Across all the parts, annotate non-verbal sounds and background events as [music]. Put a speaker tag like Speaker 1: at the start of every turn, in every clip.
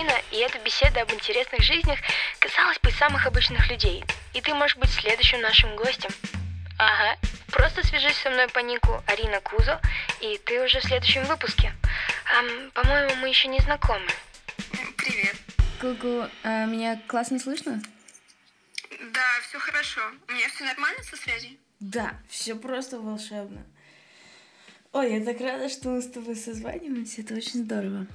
Speaker 1: Арина, и эта беседа об интересных жизнях казалось бы самых обычных людей. И ты можешь быть следующим нашим гостем. Ага, просто свяжись со мной по нику Арина Кузо, и ты уже в следующем выпуске. Ам, по-моему, мы еще не знакомы.
Speaker 2: Привет.
Speaker 3: Ку-ку, а меня классно слышно?
Speaker 2: Да, все хорошо. У меня все нормально со связью?
Speaker 3: Да, все просто волшебно. Ой, я так рада, что мы с тобой созваниваемся, это очень здорово.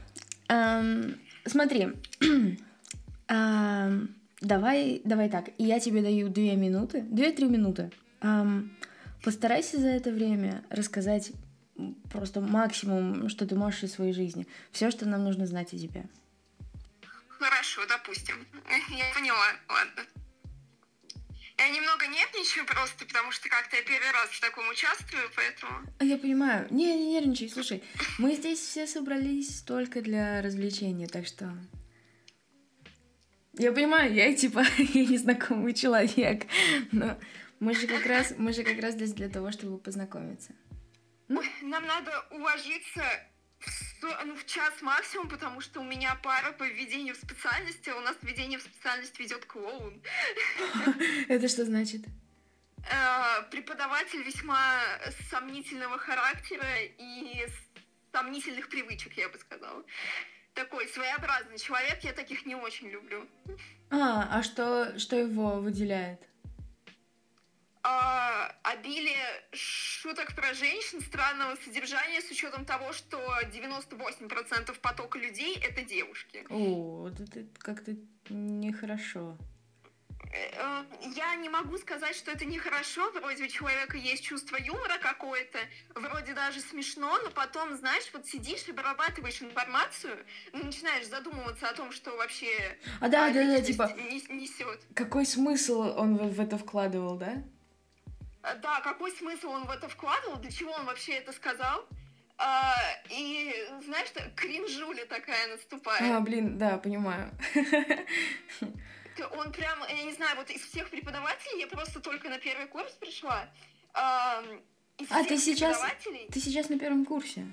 Speaker 3: Ам, смотри, [clears throat] Ам, давай, давай так, я тебе даю две минуты, две-три минуты. Ам, постарайся за это время рассказать просто максимум, что ты можешь из своей жизни. Все, что нам нужно знать о тебе.
Speaker 2: Хорошо, допустим. Я поняла, ладно. Я немного нервничаю просто, потому что как-то я первый раз в таком участвую, поэтому...
Speaker 3: А я понимаю. Не, не нервничай, слушай. Мы здесь все собрались только для развлечения, так что... Я понимаю, я типа [laughs] я незнакомый человек, но мы же как раз, мы же как раз здесь для того, чтобы познакомиться.
Speaker 2: Ой, нам надо уложиться ну, в час максимум, потому что у меня пара по введению в специальности, а у нас введение в специальность ведет клоун. [laughs]
Speaker 3: Это что значит?
Speaker 2: Э, Преподаватель весьма сомнительного характера и сомнительных привычек, я бы сказала. Такой своеобразный человек, я таких не очень люблю.
Speaker 3: А, а что, что его выделяет?
Speaker 2: А, обилие шуток про женщин странного содержания с учетом того, что 98% потока людей это девушки.
Speaker 3: О, это как-то нехорошо.
Speaker 2: Э, Я не могу сказать, что это нехорошо, вроде у человека есть чувство юмора какое-то, вроде даже смешно, но потом, знаешь, вот сидишь и обрабатываешь информацию, ну, начинаешь задумываться о том, что вообще
Speaker 3: А да, да, да, типа,
Speaker 2: не- несет.
Speaker 3: какой смысл он в это вкладывал, да?
Speaker 2: А, Да, какой смысл он в это вкладывал, для чего он вообще это сказал? А, и знаешь, что кринжуля такая наступает.
Speaker 3: А, блин, да, понимаю.
Speaker 2: Он прям, я не знаю, вот из всех преподавателей я просто только на первый курс пришла. Ам, из
Speaker 3: А,
Speaker 2: всех
Speaker 3: ты сейчас- Ты сейчас на первом курсе.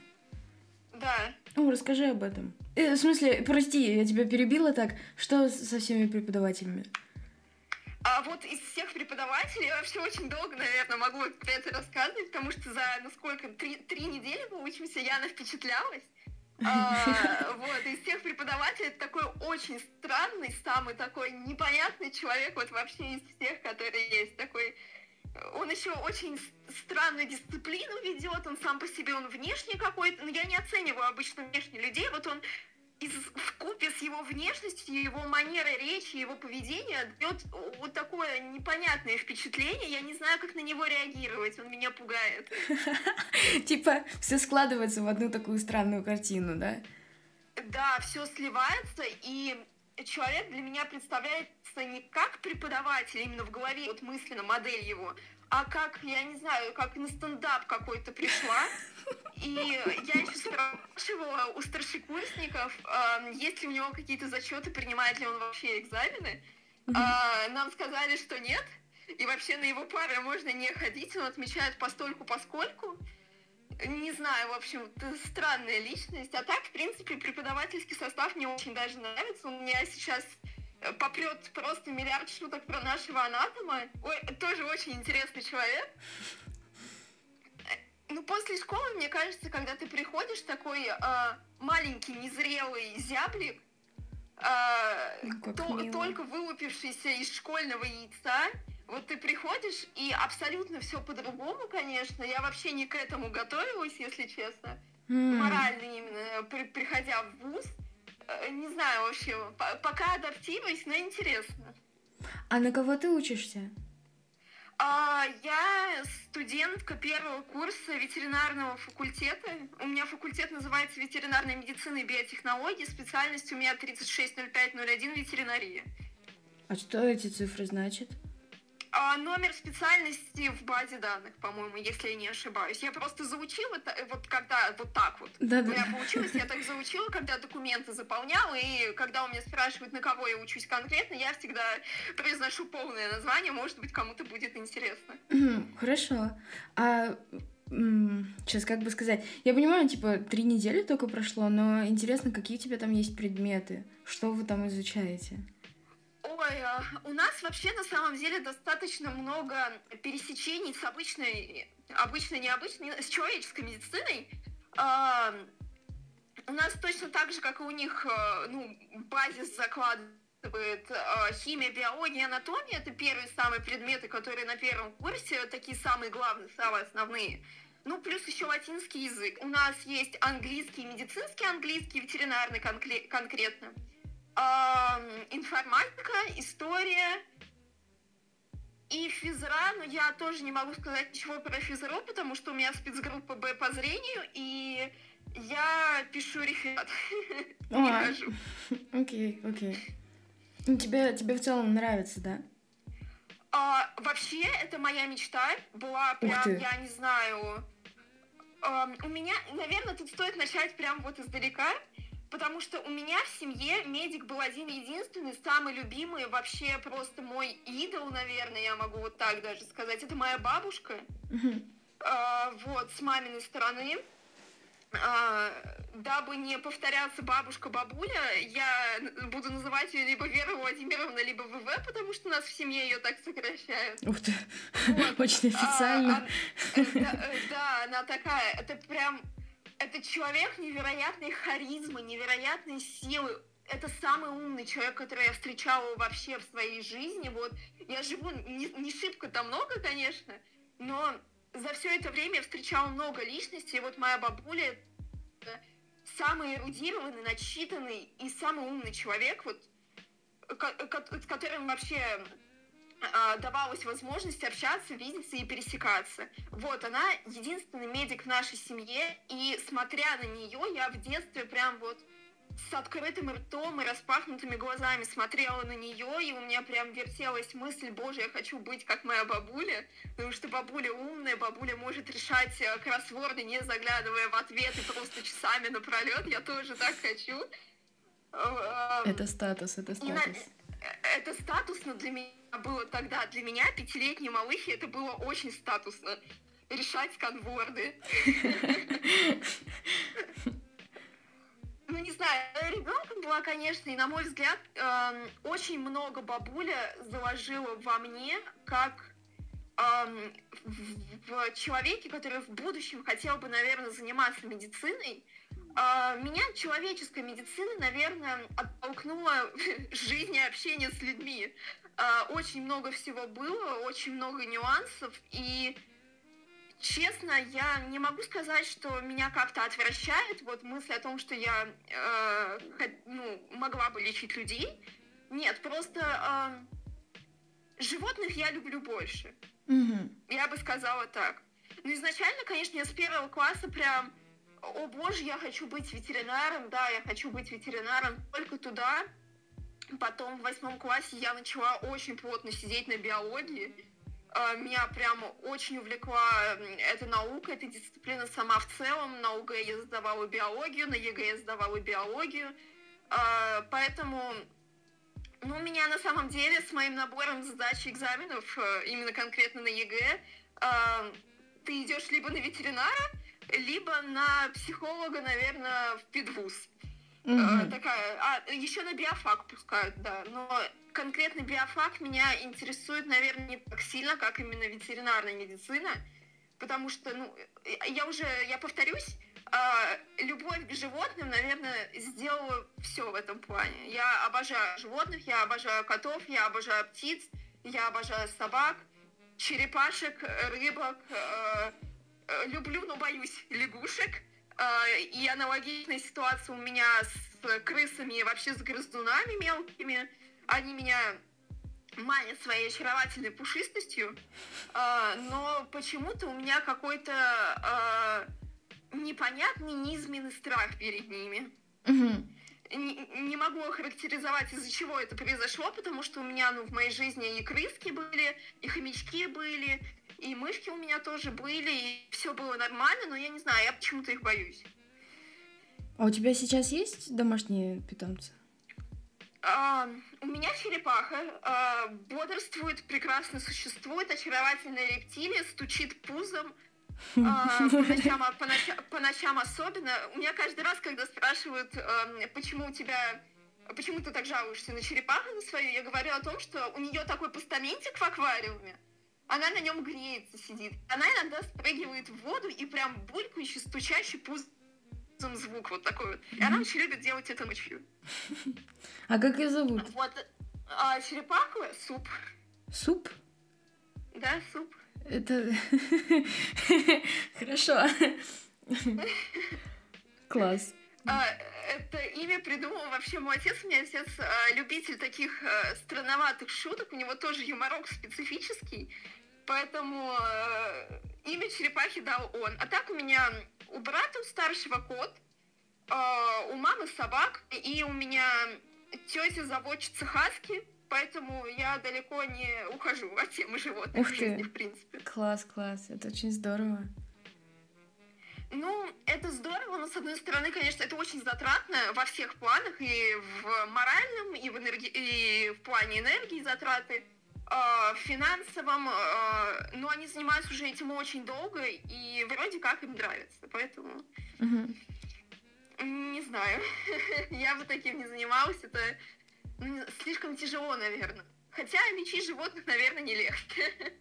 Speaker 2: Да.
Speaker 3: О, расскажи об этом. Э, в смысле, прости, я тебя перебила так. Что со всеми преподавателями?
Speaker 2: А вот из всех преподавателей я вообще очень долго, наверное, могу это рассказывать, потому что за, ну сколько, три, три недели мы учимся, я она впечатлялась. А, [laughs] вот, из всех преподавателей это такой очень странный, самый такой непонятный человек вот вообще из всех, которые есть. Такой, он еще очень странную дисциплину ведет, он сам по себе, он внешне какой-то, но я не оцениваю обычно внешне людей, вот он из, в купе с его внешностью, его манерой речи, его поведения дает вот такое непонятное впечатление. Я не знаю, как на него реагировать. Он меня пугает. [laughs]
Speaker 3: Типа, все складывается в одну такую странную картину, да?
Speaker 2: Да, все сливается, и человек для меня представляется не как преподаватель именно в голове, вот мысленно модель его, а как, я не знаю, как на стендап какой-то пришла. И я еще спрашивала у старшекурсников, а, есть ли у него какие-то зачеты, принимает ли он вообще экзамены. А, Нам сказали, что нет. И вообще на его пары можно не ходить, он отмечает постольку поскольку. Не знаю, в общем, это странная личность. А так, в принципе, преподавательский состав мне очень даже нравится. У меня сейчас э, попрет просто миллиард шуток про нашего анатома. Ой, тоже очень интересный человек. Ну, после школы, мне кажется, когда ты приходишь такой э, маленький, незрелый зяблик, э,
Speaker 3: Ну,
Speaker 2: то-
Speaker 3: мило.
Speaker 2: только вылупившийся из школьного яйца, вот ты приходишь, и абсолютно все по-другому, конечно. Я вообще не к этому готовилась, если честно.
Speaker 3: М,
Speaker 2: Морально именно, при- приходя в ВУЗ. Э, Не знаю вообще, по- пока адаптируюсь, но интересно.
Speaker 3: А на кого ты учишься?
Speaker 2: А, я студентка первого курса ветеринарного факультета. У меня факультет называется ветеринарная медицина и биотехнологии. Специальность у меня 360501 ветеринария.
Speaker 3: А что эти цифры значат?
Speaker 2: А, номер специальности в базе данных, по-моему, если я не ошибаюсь. Я просто заучила, та- вот когда вот так вот. У
Speaker 3: Да-да.
Speaker 2: меня получилось, я так заучила, когда документы заполняла, и когда у меня спрашивают, на кого я учусь конкретно, я всегда произношу полное название, может быть, кому-то будет интересно.
Speaker 3: Мгм, Хорошо. А Сейчас, как бы сказать, я понимаю, типа, три недели только прошло, но интересно, какие у тебя там есть предметы? Что вы там изучаете?
Speaker 2: Ой, а, у нас вообще на самом деле достаточно много пересечений с обычной, обычной, необычной, с человеческой медициной. А, у нас точно так же, как и у них, э, ну, базис закладывает химия, биология, анатомия. Это первые самые предметы, которые на первом курсе, такие самые главные, самые основные. Ну, плюс еще латинский язык. У нас есть английский, медицинский английский, ветеринарный конкретно. Э, информатика, история и физра, но я тоже не могу сказать ничего про физру, потому что у меня спецгруппа Б по зрению, и я пишу реферат. [laughs] [laughs]
Speaker 3: Окей, окей. Ну, тебе, тебе в целом нравится, да?
Speaker 2: А, вообще, это моя мечта была прям, я не знаю... А, у меня, наверное, тут стоит начать прям вот издалека, потому что у меня в семье медик был один единственный, самый любимый, вообще просто мой идол, наверное, я могу вот так даже сказать. Это моя бабушка, а, вот, с маминой стороны. А, дабы не повторяться бабушка-бабуля, я буду называть ее либо Вера Владимировна, либо ВВ, потому что у нас в семье ее так сокращают.
Speaker 3: Ух ты, вот. [laughs] очень а, официально. А,
Speaker 2: а, да, да, она такая, это прям, это человек невероятной харизмы, невероятной силы, это самый умный человек, который я встречала вообще в своей жизни. Вот я живу не, не шибко-то много, конечно, но за все это время я встречала много личностей. И вот моя бабуля самый эрудированный, начитанный и самый умный человек, вот, с которым вообще давалась возможность общаться, видеться и пересекаться. Вот, она единственный медик в нашей семье, и смотря на нее, я в детстве прям вот с открытым ртом и распахнутыми глазами смотрела на нее, и у меня прям вертелась мысль, боже, я хочу быть как моя бабуля, потому что бабуля умная, бабуля может решать э, кроссворды, не заглядывая в ответы просто часами напролет, я тоже так хочу.
Speaker 3: Э, это статус, это статус. На...
Speaker 2: Это статусно для меня было тогда. Для меня, пятилетней малыхи, это было очень статусно. Решать конворды. ну не знаю, ребенком была, конечно, и на мой взгляд, э, очень много бабуля заложила во мне, как э, в, в человеке, который в будущем хотел бы, наверное, заниматься медициной. Э, меня человеческая медицина, наверное, оттолкнула [laughs] жизнь и общение с людьми. Э, очень много всего было, очень много нюансов, и Честно, я не могу сказать, что меня как-то отвращает вот мысль о том, что я э, ну, могла бы лечить людей. Нет, просто э, животных я люблю больше.
Speaker 3: Mm-hmm.
Speaker 2: Я бы сказала так. Ну, изначально, конечно, я с первого класса прям, о боже, я хочу быть ветеринаром, да, я хочу быть ветеринаром, только туда. Потом в восьмом классе я начала очень плотно сидеть на биологии а, меня прям очень увлекла эта наука, эта дисциплина сама в целом. На ОГЭ я сдавала биологию, на ЕГЭ я сдавала биологию. А, поэтому ну, меня на самом деле с моим набором задач экзаменов, э, именно конкретно на ЕГЭ, ты идешь либо на ветеринара, либо на психолога, наверное, в педвуз. Mm-hmm. Такая, а еще на биофак пускают, да. Но конкретно биофак меня интересует, наверное, не так сильно, как именно ветеринарная медицина, потому что, ну, я уже, я повторюсь, а, любовь к животным, наверное, сделала все в этом плане. Я обожаю животных, я обожаю котов, я обожаю птиц, я обожаю собак, черепашек, рыбок, э, э, люблю, но боюсь лягушек. Э, и аналогичная ситуация у меня с крысами и вообще с грызунами мелкими – они меня манят своей очаровательной пушистостью, э, но почему-то у меня какой-то э, непонятный низменный страх перед ними.
Speaker 3: Угу.
Speaker 2: Не, не могу охарактеризовать, из-за чего это произошло, потому что у меня ну, в моей жизни и крыски были, и хомячки были, и мышки у меня тоже были, и все было нормально, но я не знаю, я почему-то их боюсь.
Speaker 3: А у тебя сейчас есть домашние питомцы?
Speaker 2: А, у меня черепаха а, бодрствует, прекрасно существует, очаровательная рептилия, стучит пузом, А, по, ночам, а, по, ночам, по ночам особенно. У меня каждый раз, когда спрашивают, э, почему у тебя почему ты так жалуешься на черепаху на свою, я говорю о том, что у нее такой постаментик в аквариуме, она на нем греется, сидит. Она иногда спрыгивает в воду и прям булькающий, стучащий пузом звук вот такой вот. И она очень любит делать это ночью. [laughs]
Speaker 3: А как ее зовут?
Speaker 2: Вот. А черепаху суп.
Speaker 3: Суп?
Speaker 2: Да, суп.
Speaker 3: Это... [laughs] Хорошо. [laughs] Класс.
Speaker 2: А, это имя придумал вообще мой отец. У меня отец а, любитель таких а, странноватых шуток. У него тоже юморок специфический. Поэтому а, имя черепахи дал он. А так у меня у брата у старшего кот, а, у мамы собак, и у меня тетя заводчица хаски. Поэтому я далеко не ухожу от темы животных
Speaker 3: Ух
Speaker 2: в
Speaker 3: ты.
Speaker 2: жизни, в принципе.
Speaker 3: Класс, класс. Это очень здорово.
Speaker 2: Ну, это здорово, но с одной стороны, конечно, это очень затратно во всех планах, и в моральном, и в, энерги... и в плане энергии затраты, э, финансовом, э, но они занимаются уже этим очень долго, и вроде как им нравится, поэтому м, не знаю, [laughs] я бы таким не занималась, это ну, слишком тяжело, наверное. Хотя лечить животных, наверное, не легче. [laughs]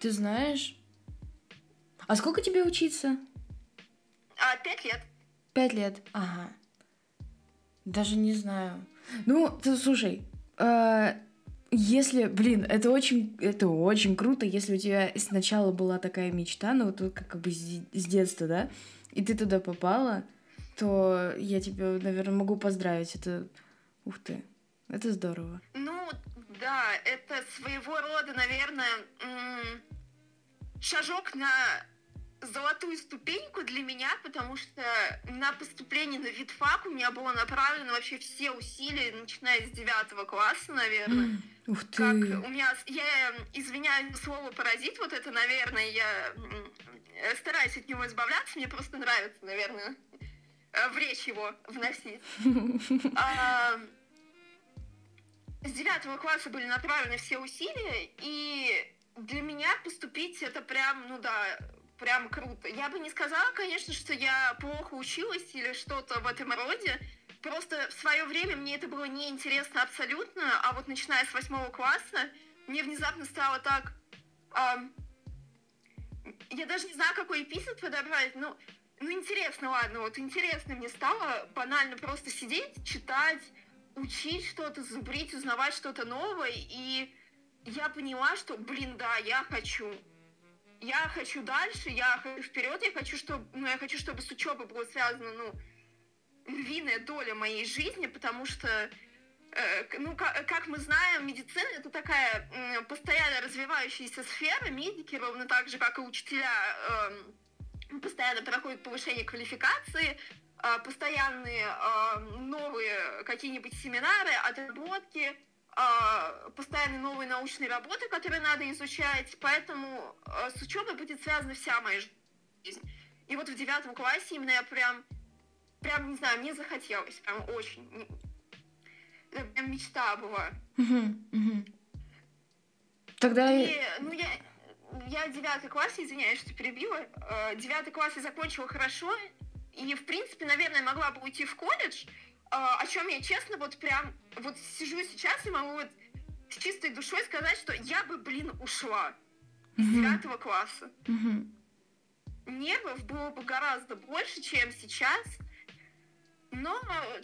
Speaker 3: Ты знаешь? А сколько тебе учиться?
Speaker 2: А, пять лет.
Speaker 3: Пять лет. Ага. Даже не знаю. Ну, ты слушай, э, если, блин, это очень, это очень круто, если у тебя сначала была такая мечта, ну, вот как, как бы с, с детства, да, и ты туда попала, то я тебя, наверное, могу поздравить. Это, ух ты, это здорово.
Speaker 2: Ну, да, это своего рода, наверное, шажок на золотую ступеньку для меня, потому что на поступление на витфак у меня было направлено вообще все усилия, начиная с девятого класса, наверное.
Speaker 3: Ух ты.
Speaker 2: Как у меня, я э, извиняюсь слово паразит, вот это, наверное, я стараюсь от него избавляться, мне просто нравится, наверное, э, в речь его вносить. [laughs] А, С девятого класса были направлены все усилия, и для меня поступить это прям, ну да, прям круто. Я бы не сказала, конечно, что я плохо училась или что-то в этом роде. Просто в свое время мне это было неинтересно абсолютно, а вот начиная с восьмого класса мне внезапно стало так... ам, я даже не знаю, какой эпитет подобрать, но ну, интересно, ладно, вот интересно мне стало банально просто сидеть, читать, учить что-то, зубрить, узнавать что-то новое, и я поняла, что, блин, да, я хочу. Я хочу дальше, я хочу вперед, я хочу, чтобы, ну, я хочу, чтобы с учебой было связано, ну, львиная доля моей жизни, потому что, э, ну, ка- как, мы знаем, медицина это такая м, постоянно развивающаяся сфера, медики, ровно так же, как и учителя, эм, постоянно проходят повышение квалификации, а, постоянные а, новые какие-нибудь семинары, отработки, постоянно новые научные работы, которые надо изучать, поэтому а, с учебой будет связана вся моя жизнь. И вот в девятом классе именно я прям, прям, не знаю, мне захотелось, прям очень. Это прям мечта была.
Speaker 3: Тогда...
Speaker 2: И, ну, я, я девятый класс, извиняюсь, что перебила. Э, Девятый класс я закончила хорошо. И, в принципе, наверное, могла бы уйти в колледж, э, о чем я, честно, вот прям, вот сижу сейчас и могу вот с чистой душой сказать, что я бы, блин, ушла из девятого класса. Нервов было бы гораздо больше, чем сейчас. Но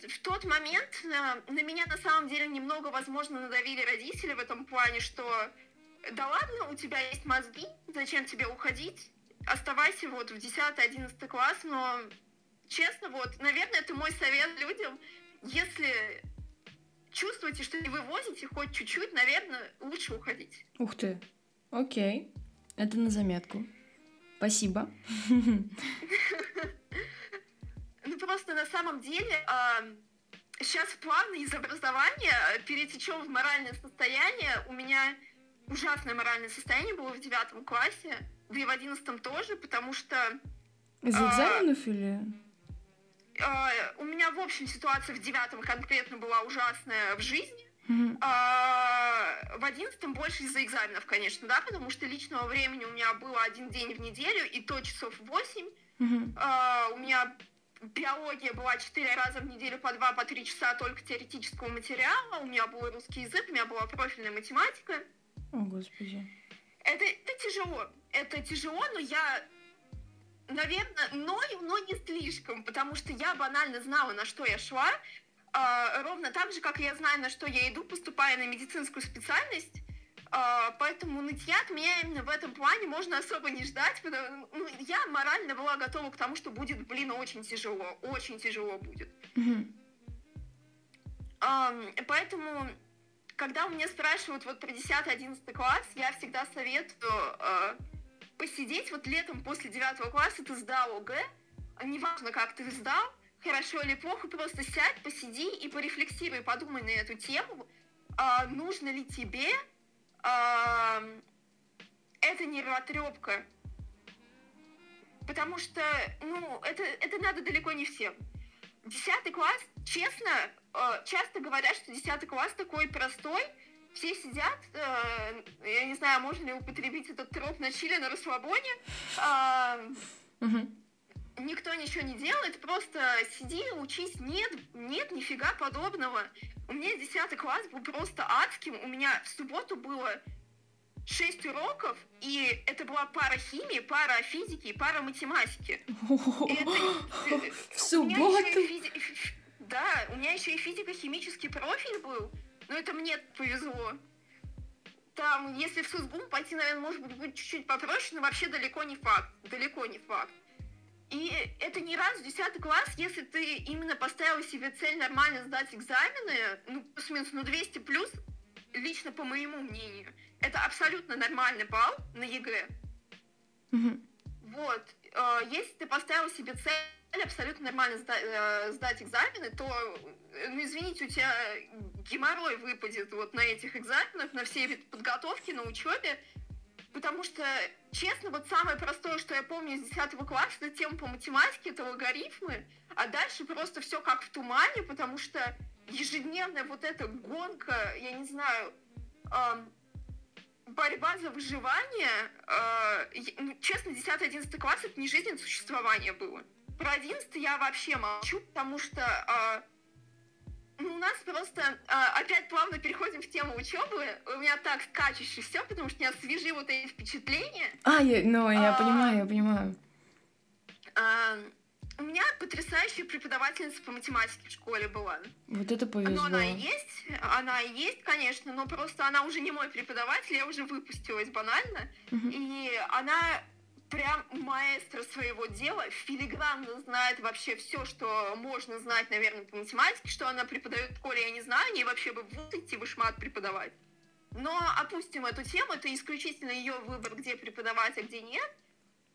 Speaker 2: в тот момент на, на меня на самом деле немного, возможно, надавили родители в этом плане, что да ладно, у тебя есть мозги, зачем тебе уходить? Оставайся вот в 10-11 класс, но честно, вот, наверное, это мой совет людям, если чувствуете, что не вывозите хоть чуть-чуть, наверное, лучше уходить.
Speaker 3: Ух ты. Окей. Это на заметку. Спасибо.
Speaker 2: Ну просто на самом деле сейчас плавно из образования э, перетечем в моральное состояние. У меня ужасное моральное состояние было в девятом классе, да и в одиннадцатом тоже, потому что
Speaker 3: Из
Speaker 2: А,
Speaker 3: экзаменов или...
Speaker 2: э, у меня в общем ситуация в девятом конкретно была ужасная в жизни. А, в одиннадцатом больше из-за экзаменов, конечно, да, потому что личного времени у меня было один день в неделю, и то часов восемь. А, у меня биология была четыре раза в неделю по два, по три часа только теоретического материала. У меня был русский язык, у меня была профильная математика.
Speaker 3: О, господи.
Speaker 2: Это, это тяжело. Это тяжело, но я, наверное, ною, но не слишком, потому что я банально знала, на что я шла. А, ровно так же, как я знаю, на что я иду, поступая на медицинскую специальность. А, поэтому нытья от меня именно в этом плане можно особо не ждать, потому ну, я морально была готова к тому, что будет, блин, очень тяжело, очень тяжело будет.
Speaker 3: Мгм.
Speaker 2: Ам, поэтому, когда у меня спрашивают вот про 10-11 класс, я всегда советую э, посидеть вот летом после 9 класса, ты сдал ОГЭ, а неважно, как ты сдал, хорошо или плохо, просто сядь, посиди и порефлексируй, подумай на эту тему, а, нужно ли тебе а, эта нервотрепка. Потому что, ну, это, это надо далеко не всем. Десятый класс, честно, э, часто говорят, что десятый класс такой простой, все сидят, э, я не знаю, можно ли употребить этот троп на чили, на расслабоне,
Speaker 3: Мгм.
Speaker 2: никто ничего не делает, просто сиди, учись. Нет, нет, нифига подобного. У меня 10 класс был просто адским. У меня в субботу было 6 уроков, и это была пара химии, пара физики и пара математики. [laughs]
Speaker 3: В субботу?
Speaker 2: Да, у меня еще и физико-химический профиль был, но это мне повезло. Там, если в СУСГУМ пойти, наверное, может быть, будет чуть-чуть попроще, но вообще далеко не факт. Далеко не факт. И это не раз в 10 класс, если ты именно поставил себе цель нормально сдать экзамены, ну, плюс-минус, ну, 200 плюс, лично по моему мнению, это абсолютно нормальный балл на ЕГЭ.
Speaker 3: Мгм.
Speaker 2: Вот, э, если ты поставил себе цель абсолютно нормально сда- э, сдать экзамены, то, ну, извините, у тебя геморрой выпадет вот на этих экзаменах, на всей подготовке, на учебе, потому что, честно, вот самое простое, что я помню из 10 класса, это тема по математике, это логарифмы, а дальше просто все как в тумане, потому что ежедневная вот эта гонка, я не знаю, ам, борьба за выживание, э, ну, честно, 10-11 класс это не жизнь, это существование было. Про 11 я вообще молчу, потому что э, ну, у нас просто э, опять плавно переходим в тему учебы. У меня так скачуще все, потому что у меня свежи вот эти впечатления.
Speaker 3: А, я, ну, я
Speaker 2: А.
Speaker 3: понимаю, я понимаю.
Speaker 2: Э, у меня потрясающая преподавательница по математике в школе была.
Speaker 3: Вот это
Speaker 2: Ну,
Speaker 3: повезло.
Speaker 2: она и есть, она и есть, конечно, но просто она уже не мой преподаватель, я уже выпустилась банально.
Speaker 3: Мгм.
Speaker 2: И она прям маэстро своего дела, филигранно знает вообще все, что можно знать, наверное, по математике, что она преподает в школе, я не знаю, ей вообще бы в ВУЗ идти бы шмат преподавать. Но опустим эту тему, это исключительно ее выбор, где преподавать, а где нет.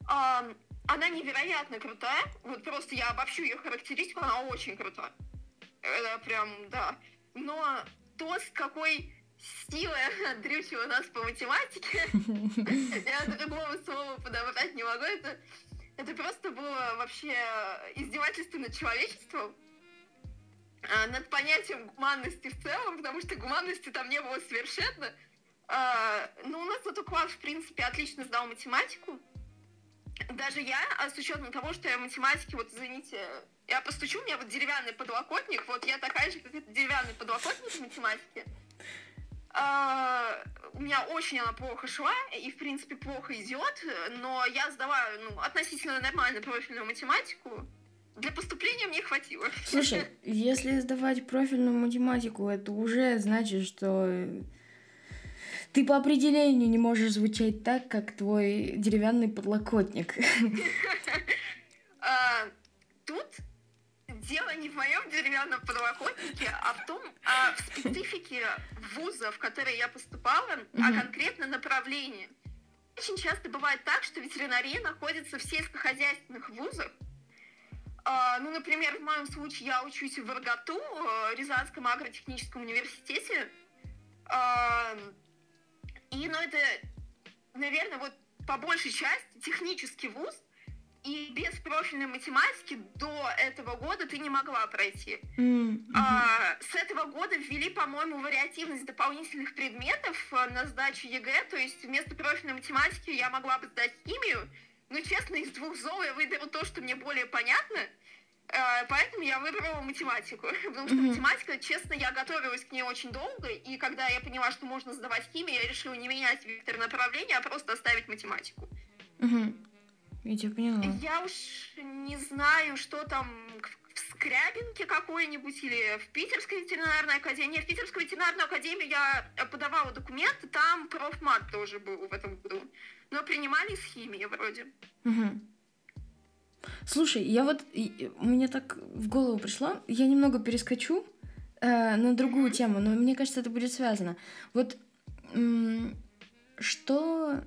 Speaker 2: Она невероятно крутая, вот просто я обобщу ее характеристику, она очень крутая. Это прям, да. Но то, с какой силой она [laughs] дрючила нас по математике, [laughs] я другого слова подобрать не могу. Это, это просто было вообще издевательство над человечеством, а, над понятием гуманности в целом, потому что гуманности там не было совершенно. А, Ну, у нас зато класс, в принципе, отлично сдал математику. Даже я, а с учетом того, что я в математике, вот извините, я постучу, у меня вот деревянный подлокотник, вот я такая же, как этот деревянный подлокотник в математике. А, у меня очень она плохо шла и, в принципе, плохо идет, но я сдала ну, относительно нормально профильную математику. Для поступления мне хватило.
Speaker 3: Слушай, если сдавать профильную математику, это уже значит, что э, ты по определению не можешь звучать так, как твой деревянный подлокотник. [laughs]
Speaker 2: А, тут дело не в моем деревянном подлокотнике, а в том, а, в специфике вуза, в который я поступала, а конкретно направлении. Очень часто бывает так, что ветеринария находится в сельскохозяйственных вузах. А, ну, например, в моем случае я учусь в РГАТУ, э, Рязанском агротехническом университете. А, и, ну, это, наверное, вот по большей части технический вуз, и без профильной математики до этого года ты не могла пройти.
Speaker 3: Мгм.
Speaker 2: А, с этого года ввели, по-моему, вариативность дополнительных предметов а, на сдачу ЕГЭ, то есть вместо профильной математики я могла бы сдать химию, но, честно, из двух зол я выберу то, что мне более понятно, а, поэтому я выбрала математику, [laughs] потому что математика, честно, я готовилась к ней очень долго, и когда я поняла, что можно сдавать химию, я решила не менять вектор направления, а просто оставить математику.
Speaker 3: Я тебя поняла.
Speaker 2: Я уж не знаю, что там в Скрябинке какой-нибудь или в Питерской ветеринарной академии. В Питерскую ветеринарную академию я подавала документы, там профмат тоже был в этом году. Но принимали с химии вроде.
Speaker 3: Мгм. Слушай, я вот меня так в голову пришло, я немного перескочу э, на другую тему, но мне кажется, это будет связано. Вот что,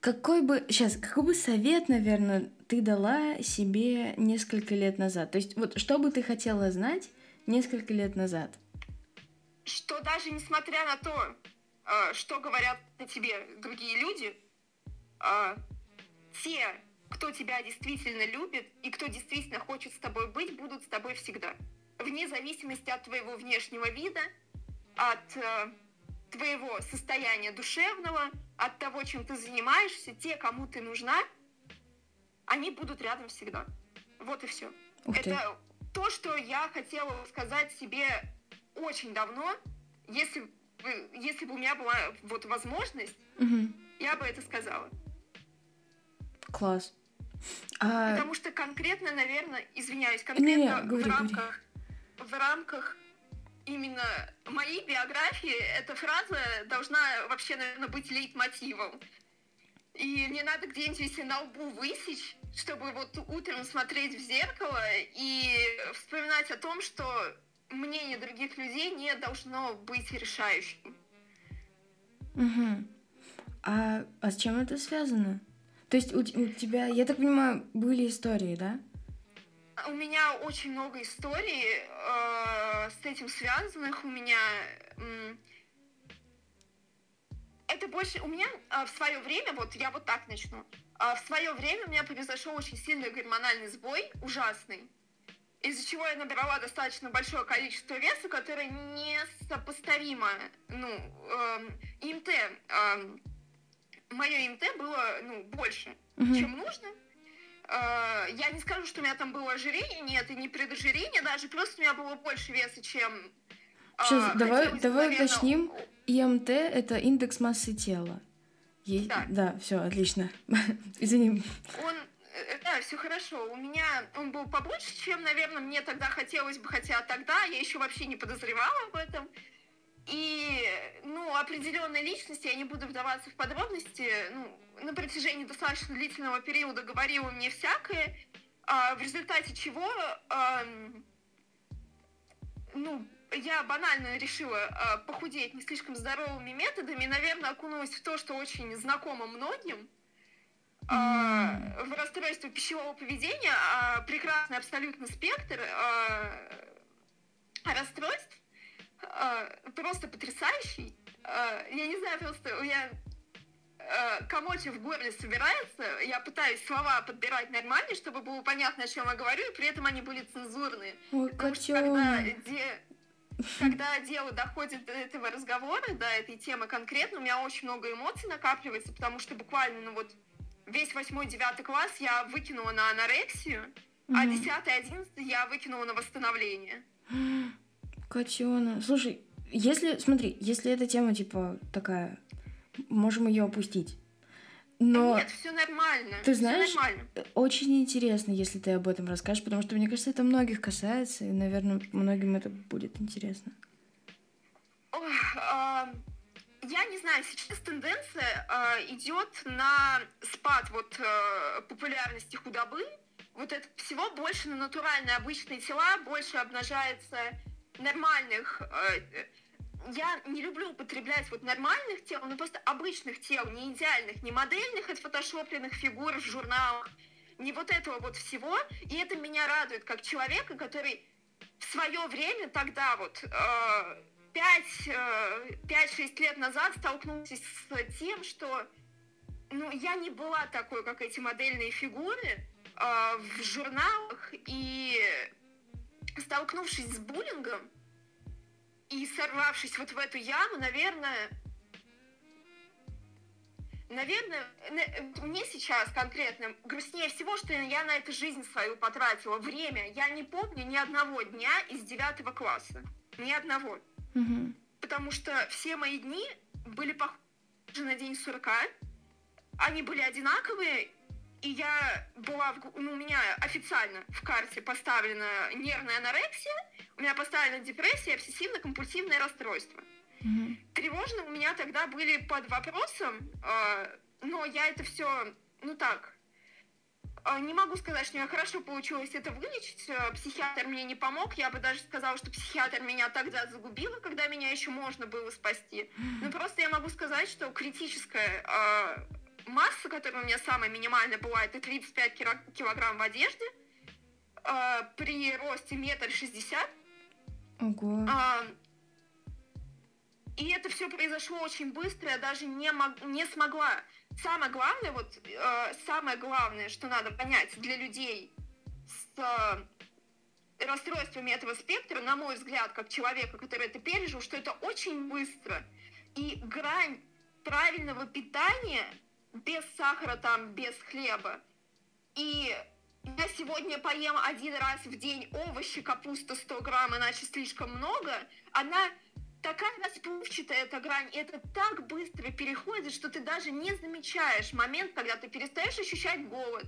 Speaker 3: какой бы сейчас, какой бы совет, наверное, ты дала себе несколько лет назад? То есть вот что бы ты хотела знать несколько лет назад?
Speaker 2: Что даже несмотря на то, э, что говорят о тебе другие люди, э, те, кто тебя действительно любит и кто действительно хочет с тобой быть, будут с тобой всегда. Вне зависимости от твоего внешнего вида, от э, твоего состояния душевного, от того, чем ты занимаешься, те, кому ты нужна, они будут рядом всегда. Вот и все.
Speaker 3: Ух ты.
Speaker 2: Это то, что я хотела сказать себе очень давно. Если бы, если бы у меня была вот возможность,
Speaker 3: Мгм.
Speaker 2: я бы это сказала.
Speaker 3: Класс. А,
Speaker 2: Потому что конкретно, наверное, извиняюсь, конкретно
Speaker 3: говори,
Speaker 2: в
Speaker 3: говори.
Speaker 2: рамках в рамках именно моей биографии эта фраза должна вообще, наверное, быть лейтмотивом. И не надо где-нибудь на лбу высечь, чтобы вот утром смотреть в зеркало и вспоминать о том, что мнение других людей не должно быть решающим.
Speaker 3: Мгм. А, а с чем это связано? То есть у, у тебя, я так понимаю, были истории, да?
Speaker 2: У меня очень много историй э, с этим связанных. У меня м, это больше у меня э, в свое время, вот я вот так начну. А в свое время у меня произошел очень сильный гормональный сбой, ужасный, из-за чего я набрала достаточно большое количество веса, которое несопоставимо, ну, эм, ИМТ, эм, мое ИМТ было, ну, больше,
Speaker 3: Мгм.
Speaker 2: чем нужно. Э, Я не скажу, что у меня там было ожирение, нет, и не предожирение, даже просто у меня было больше веса, чем... э,
Speaker 3: Сейчас, давай-
Speaker 2: хотелось
Speaker 3: давай
Speaker 2: наверное,
Speaker 3: уточним. ИМТ это индекс массы тела. Есть?
Speaker 2: Да.
Speaker 3: Да, все, отлично. [laughs] Извини.
Speaker 2: Он, э, да, все хорошо. У меня он был побольше, чем, наверное, мне тогда хотелось бы, хотя тогда я еще вообще не подозревала об этом. И, ну, определенные личности, я не буду вдаваться в подробности, ну, на протяжении достаточно длительного периода говорила мне всякое, а, в результате чего, ам, ну, я банально решила а, похудеть не слишком здоровыми методами, наверное, окунулась в то, что очень знакомо многим, а, в расстройство пищевого поведения, а, прекрасный абсолютно спектр а, расстройств, а, просто потрясающий. А, я не знаю, просто у меня а, комочек в горле собирается, я пытаюсь слова подбирать нормально, чтобы было понятно, о чем я говорю, и при этом они были цензурные.
Speaker 3: Ой,
Speaker 2: Потому что когда, де- когда дело доходит до этого разговора, до этой темы конкретно, у меня очень много эмоций накапливается, потому что буквально, ну вот, весь восьмой-девятый класс я выкинула на анорексию, а
Speaker 3: Мгм.
Speaker 2: десятый, одиннадцатый я выкинула на восстановление. [gasps]
Speaker 3: Котенок. Слушай, если, смотри, если эта тема, типа, такая, можем ее опустить. Но
Speaker 2: Нет, все нормально.
Speaker 3: Ты знаешь,
Speaker 2: нормально.
Speaker 3: очень интересно, если ты об этом расскажешь, потому что, мне кажется, это многих касается, и, наверное, многим это будет интересно.
Speaker 2: Ой, а, я не знаю, сейчас тенденция а, идет на спад вот а, популярности худобы. Вот это всего больше на натуральные обычные тела, больше обнажается нормальных. э, я не люблю употреблять вот нормальных тел, но просто обычных тел, не идеальных, не модельных отфотошопленных фигур в журналах, не вот этого вот всего. И это меня радует как человека, который в свое время тогда вот э, 5-6 лет назад столкнулся с тем, что ну, я не была такой, как эти модельные фигуры, э, в журналах и столкнувшись с буллингом и сорвавшись вот в эту яму, наверное, наверное, мне сейчас конкретно грустнее всего, что я на эту жизнь свою потратила время. Я не помню ни одного дня из девятого класса. Ни одного.
Speaker 3: Угу.
Speaker 2: Потому что все мои дни были похожи на день сурка. Они были одинаковые, и я была, в, ну, у меня официально в карте поставлена нервная анорексия, у меня поставлена депрессия, обсессивно-компульсивное расстройство.
Speaker 3: Угу.
Speaker 2: Тревожно у меня тогда были под вопросом, э, но я это все, ну так, э, не могу сказать, что у меня хорошо получилось это вылечить. Э, психиатр мне не помог. Я бы даже сказала, что психиатр меня тогда загубила, когда меня еще можно было спасти. Но просто я могу сказать, что критическая э, масса, которая у меня самая минимальная была, это 35 килограмм в одежде. Э, при росте метр шестьдесят.
Speaker 3: Ого.
Speaker 2: Э, и это все произошло очень быстро, я даже не, мог, не смогла. Самое главное, вот э, самое главное, что надо понять для людей с э, расстройствами этого спектра, на мой взгляд, как человека, который это пережил, что это очень быстро. И грань правильного питания без сахара там, без хлеба. И я сегодня поем один раз в день овощи, капуста 100 грамм, иначе слишком много, она такая расплывчатая эта грань, и это так быстро переходит, что ты даже не замечаешь момент, когда ты перестаешь ощущать голод,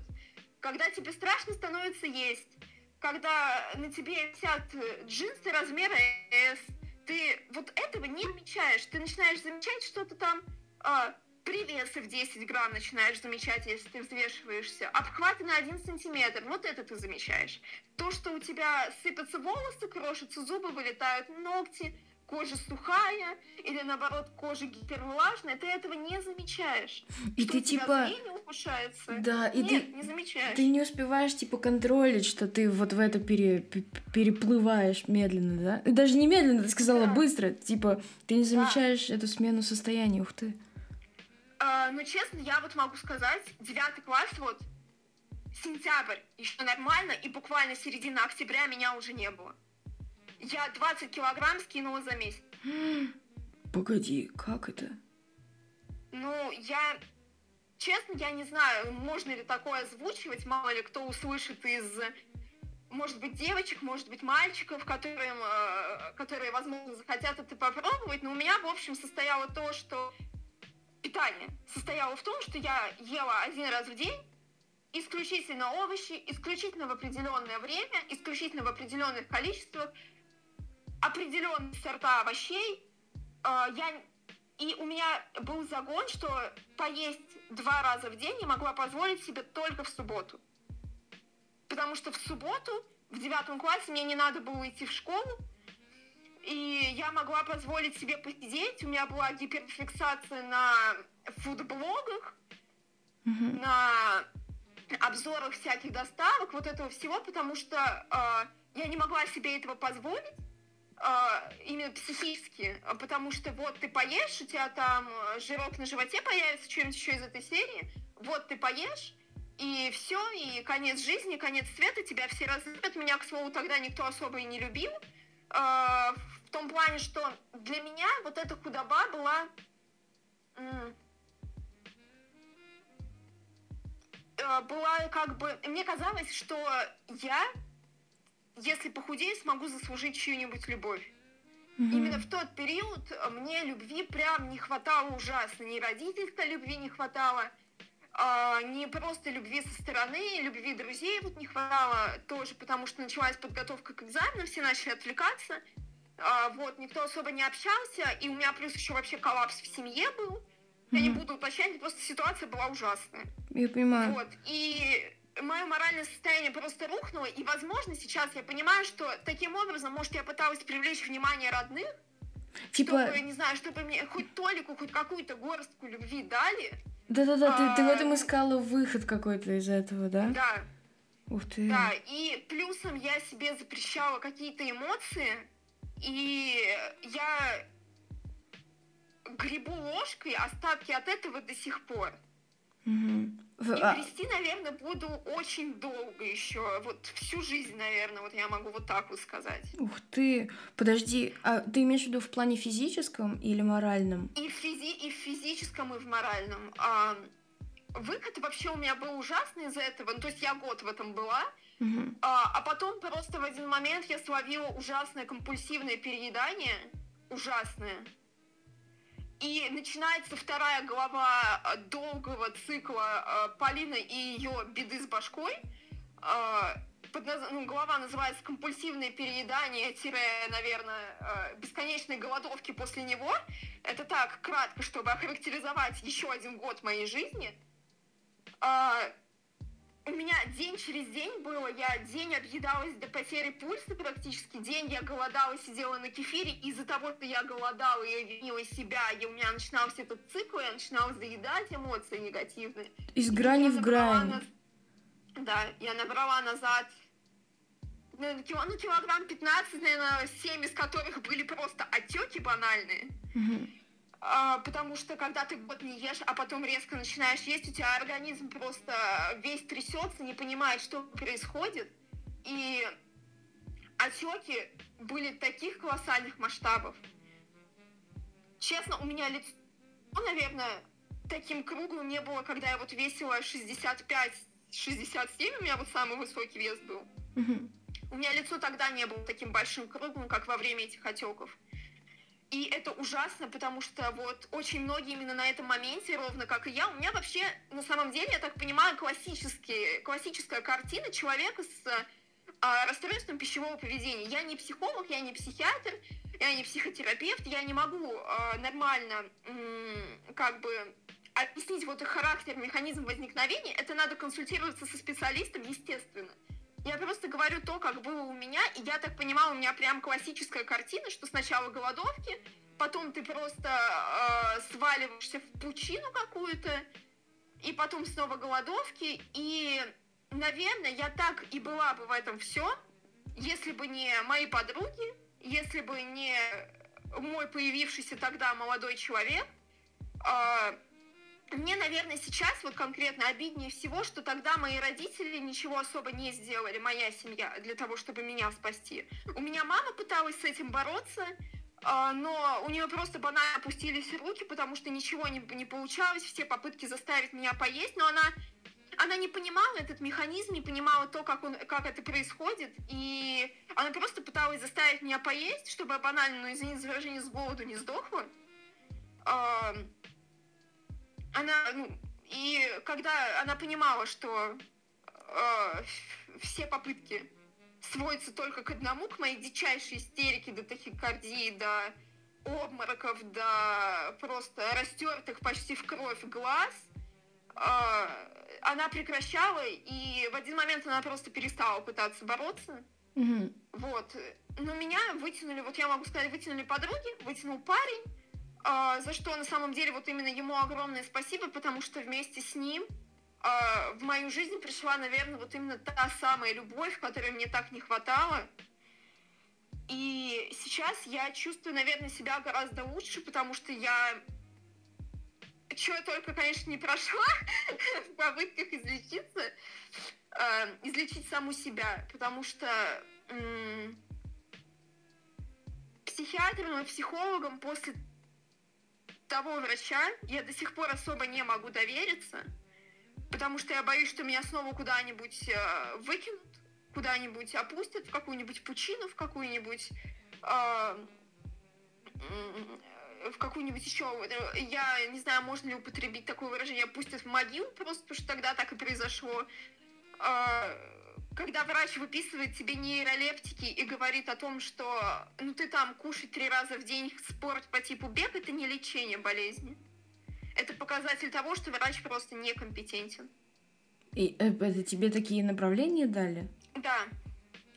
Speaker 2: когда тебе страшно становится есть, когда на тебе висят джинсы размера S, ты вот этого не замечаешь, ты начинаешь замечать что-то там, а, привесы в 10 грамм начинаешь замечать, если ты взвешиваешься, обхваты на 1 сантиметр, вот это ты замечаешь. То, что у тебя сыпятся волосы, крошатся зубы, вылетают ногти, кожа сухая или наоборот кожа гипервлажная, ты этого не замечаешь.
Speaker 3: И
Speaker 2: что
Speaker 3: ты
Speaker 2: у тебя
Speaker 3: типа...
Speaker 2: ухудшается.
Speaker 3: Да, и
Speaker 2: Нет,
Speaker 3: ты...
Speaker 2: не замечаешь.
Speaker 3: Ты не успеваешь, типа, контролить, что ты вот в это пере... переплываешь медленно, да? Даже не медленно, ты сказала
Speaker 2: Да.
Speaker 3: быстро. Типа, ты не замечаешь эту смену состояния, ух ты.
Speaker 2: А, ну, честно, я вот могу сказать, девятый класс, вот, сентябрь еще нормально, и буквально середина октября меня уже не было. Я 20 килограмм скинула за месяц.
Speaker 3: Погоди, как это?
Speaker 2: Ну, я... Честно, я не знаю, можно ли такое озвучивать, мало ли кто услышит из, может быть, девочек, может быть, мальчиков, которым, э, которые, возможно, захотят это попробовать, но у меня, в общем, состояло то, что питание состояло в том, что я ела один раз в день, исключительно овощи, исключительно в определенное время, исключительно в определенных количествах, определенные сорта овощей. Э, Я и у меня был загон, что поесть два раза в день я могла позволить себе только в субботу. Потому что в субботу, в девятом классе, мне не надо было идти в школу, и я могла позволить себе посидеть. У меня была гиперфиксация на фудблогах,
Speaker 3: Мгм.
Speaker 2: на обзорах всяких доставок, вот этого всего, потому что э, я не могла себе этого позволить, э, именно психически, а потому что вот ты поешь, у тебя там э, жирок на животе появится, что-нибудь еще из этой серии, вот ты поешь, и все, и конец жизни, конец света, тебя все разлюбят. Меня, к слову, тогда никто особо и не любил. Э, в том плане, что для меня вот эта худоба была... э, была как бы... Мне казалось, что я, если похудею, смогу заслужить чью-нибудь любовь.
Speaker 3: Мгм.
Speaker 2: Именно в тот период мне любви прям не хватало ужасно. Ни родительской любви не хватало, а, не просто любви со стороны, любви друзей вот не хватало тоже, потому что началась подготовка к экзаменам, все начали отвлекаться. А, вот, никто особо не общался, и у меня плюс еще вообще коллапс в семье был. Я не буду уточнять, просто ситуация была ужасная.
Speaker 3: Я понимаю.
Speaker 2: Вот, и мое моральное состояние просто рухнуло, и, возможно, сейчас я понимаю, что таким образом, может, я пыталась привлечь внимание родных,
Speaker 3: Типа,
Speaker 2: чтобы, не знаю, чтобы мне хоть толику, хоть какую-то горстку любви дали.
Speaker 3: Да-да-да, ты, ты в
Speaker 2: а,
Speaker 3: этом искала выход какой-то из этого, да?
Speaker 2: Да,
Speaker 3: Ух ты.
Speaker 2: да. И плюсом я себе запрещала какие-то эмоции, и я грибу ложкой остатки от этого до сих пор.
Speaker 3: Мгм.
Speaker 2: И а грести, наверное, буду очень долго еще. Вот всю жизнь, наверное, вот я могу вот так вот сказать.
Speaker 3: Ух ты! Подожди, а ты имеешь в виду в плане физическом или моральном?
Speaker 2: И в, физи и в физическом, и в моральном. А, выход вообще у меня был ужасный из-за этого. Ну, то есть я год в этом была.
Speaker 3: Угу.
Speaker 2: А, а потом просто в один момент я словила ужасное компульсивное переедание. Ужасное. И начинается вторая глава э, долгого цикла э, Полины и ее беды с башкой. Э, под, ну, глава называется «Компульсивное переедание, тире, наверное, бесконечной голодовки после него». Это так, кратко, чтобы охарактеризовать еще один год моей жизни у меня день через день было, я день объедалась до потери пульса практически, день я голодала, сидела на кефире, из-за того, что я голодала и винила себя, и у меня начинался этот цикл, я начинала заедать эмоции негативные.
Speaker 3: Из грани в грань.
Speaker 2: На... Да, я набрала назад ну, килограмм 15, наверное, 7 из которых были просто отеки банальные.
Speaker 3: Угу.
Speaker 2: А, потому что когда ты год не ешь, а потом резко начинаешь есть, у тебя организм просто весь трясется, не понимает, что происходит. И отеки были таких колоссальных масштабов. Честно, у меня лицо, наверное, таким круглым не было, когда я вот весила 65-67, у меня вот самый высокий вес был.
Speaker 3: Угу.
Speaker 2: У меня лицо тогда не было таким большим круглым, как во время этих отеков. И это ужасно, потому что вот очень многие именно на этом моменте, ровно как и я, у меня вообще, на самом деле, я так понимаю, классические, классическая картина человека с а, расстройством пищевого поведения. Я не психолог, я не психиатр, я не психотерапевт, я не могу а, нормально как бы объяснить вот их характер, механизм возникновения. Это надо консультироваться со специалистом, естественно. Я просто говорю то, как было у меня, и я так понимаю, у меня прям классическая картина, что сначала голодовки, потом ты просто э, сваливаешься в пучину какую-то, и потом снова голодовки, и, наверное, я так и была бы в этом все, если бы не мои подруги, если бы не мой появившийся тогда молодой человек, э, мне, наверное, сейчас вот конкретно обиднее всего, что тогда мои родители ничего особо не сделали, моя семья, для того, чтобы меня спасти. У меня мама пыталась с этим бороться, а, но у нее просто банально опустились руки, потому что ничего не, не получалось, все попытки заставить меня поесть, но она, она не понимала этот механизм, не понимала то, как, он, как это происходит, и она просто пыталась заставить меня поесть, чтобы я банально, ну, извините за выражение, с голоду не сдохла. Она, ну, и когда она понимала, что э, все попытки сводятся только к одному, к моей дичайшей истерике до тахикардии, до обмороков, до просто растертых почти в кровь глаз, э, она прекращала, и в один момент она просто перестала пытаться бороться.
Speaker 3: Mm-hmm.
Speaker 2: Вот. Но меня вытянули, вот я могу сказать, вытянули подруги, вытянул парень, за что на самом деле вот именно ему огромное спасибо, потому что вместе с ним а, в мою жизнь пришла, наверное, вот именно та самая любовь, которой мне так не хватало. И сейчас я чувствую, наверное, себя гораздо лучше, потому что я чего только, конечно, не прошла [laughs] в попытках излечиться, э, излечить саму себя, потому что э, психиатром и психологом после того врача я до сих пор особо не могу довериться, потому что я боюсь, что меня снова куда-нибудь э, выкинут, куда-нибудь опустят, в какую-нибудь пучину, в какую-нибудь... Э, в какую-нибудь еще, я не знаю, можно ли употребить такое выражение, пустят в могилу, просто потому что тогда так и произошло. Э, когда врач выписывает тебе нейролептики и говорит о том, что ну ты там кушать три раза в день спорт по типу бег, это не лечение болезни. Это показатель того, что врач просто некомпетентен.
Speaker 3: И э, это тебе такие направления дали?
Speaker 2: Да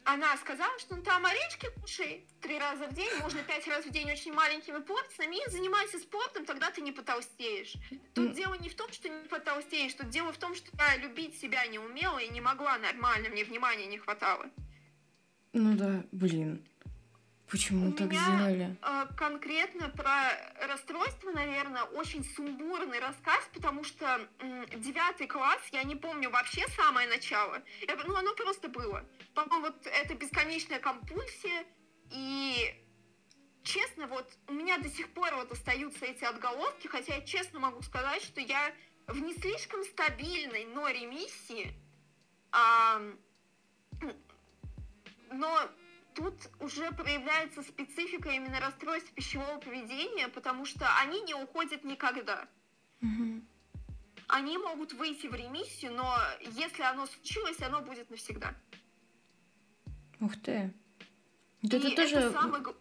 Speaker 2: она сказала, что ну, там орешки кушай три раза в день, можно пять раз в день очень маленькими порциями, и занимайся спортом, тогда ты не потолстеешь. Тут mm. дело не в том, что не потолстеешь, тут дело в том, что я любить себя не умела и не могла нормально, мне внимания не хватало.
Speaker 3: Ну да, блин. Почему
Speaker 2: У
Speaker 3: так
Speaker 2: меня,
Speaker 3: сделали?
Speaker 2: э, конкретно про расстройство, наверное, очень сумбурный рассказ, потому что девятый класс, я не помню вообще самое начало. Я- ну, оно просто было. По-моему, вот это бесконечная компульсия. И честно, вот у меня до сих пор вот остаются эти отголоски, хотя я честно могу сказать, что я в не слишком стабильной, но ремиссии. Ам, но тут уже проявляется специфика именно расстройств пищевого поведения, потому что они не уходят никогда. Они могут выйти в ремиссию, но если оно случилось, оно будет навсегда.
Speaker 3: Ух ты. Вот
Speaker 2: И
Speaker 3: это тоже...
Speaker 2: самый, г-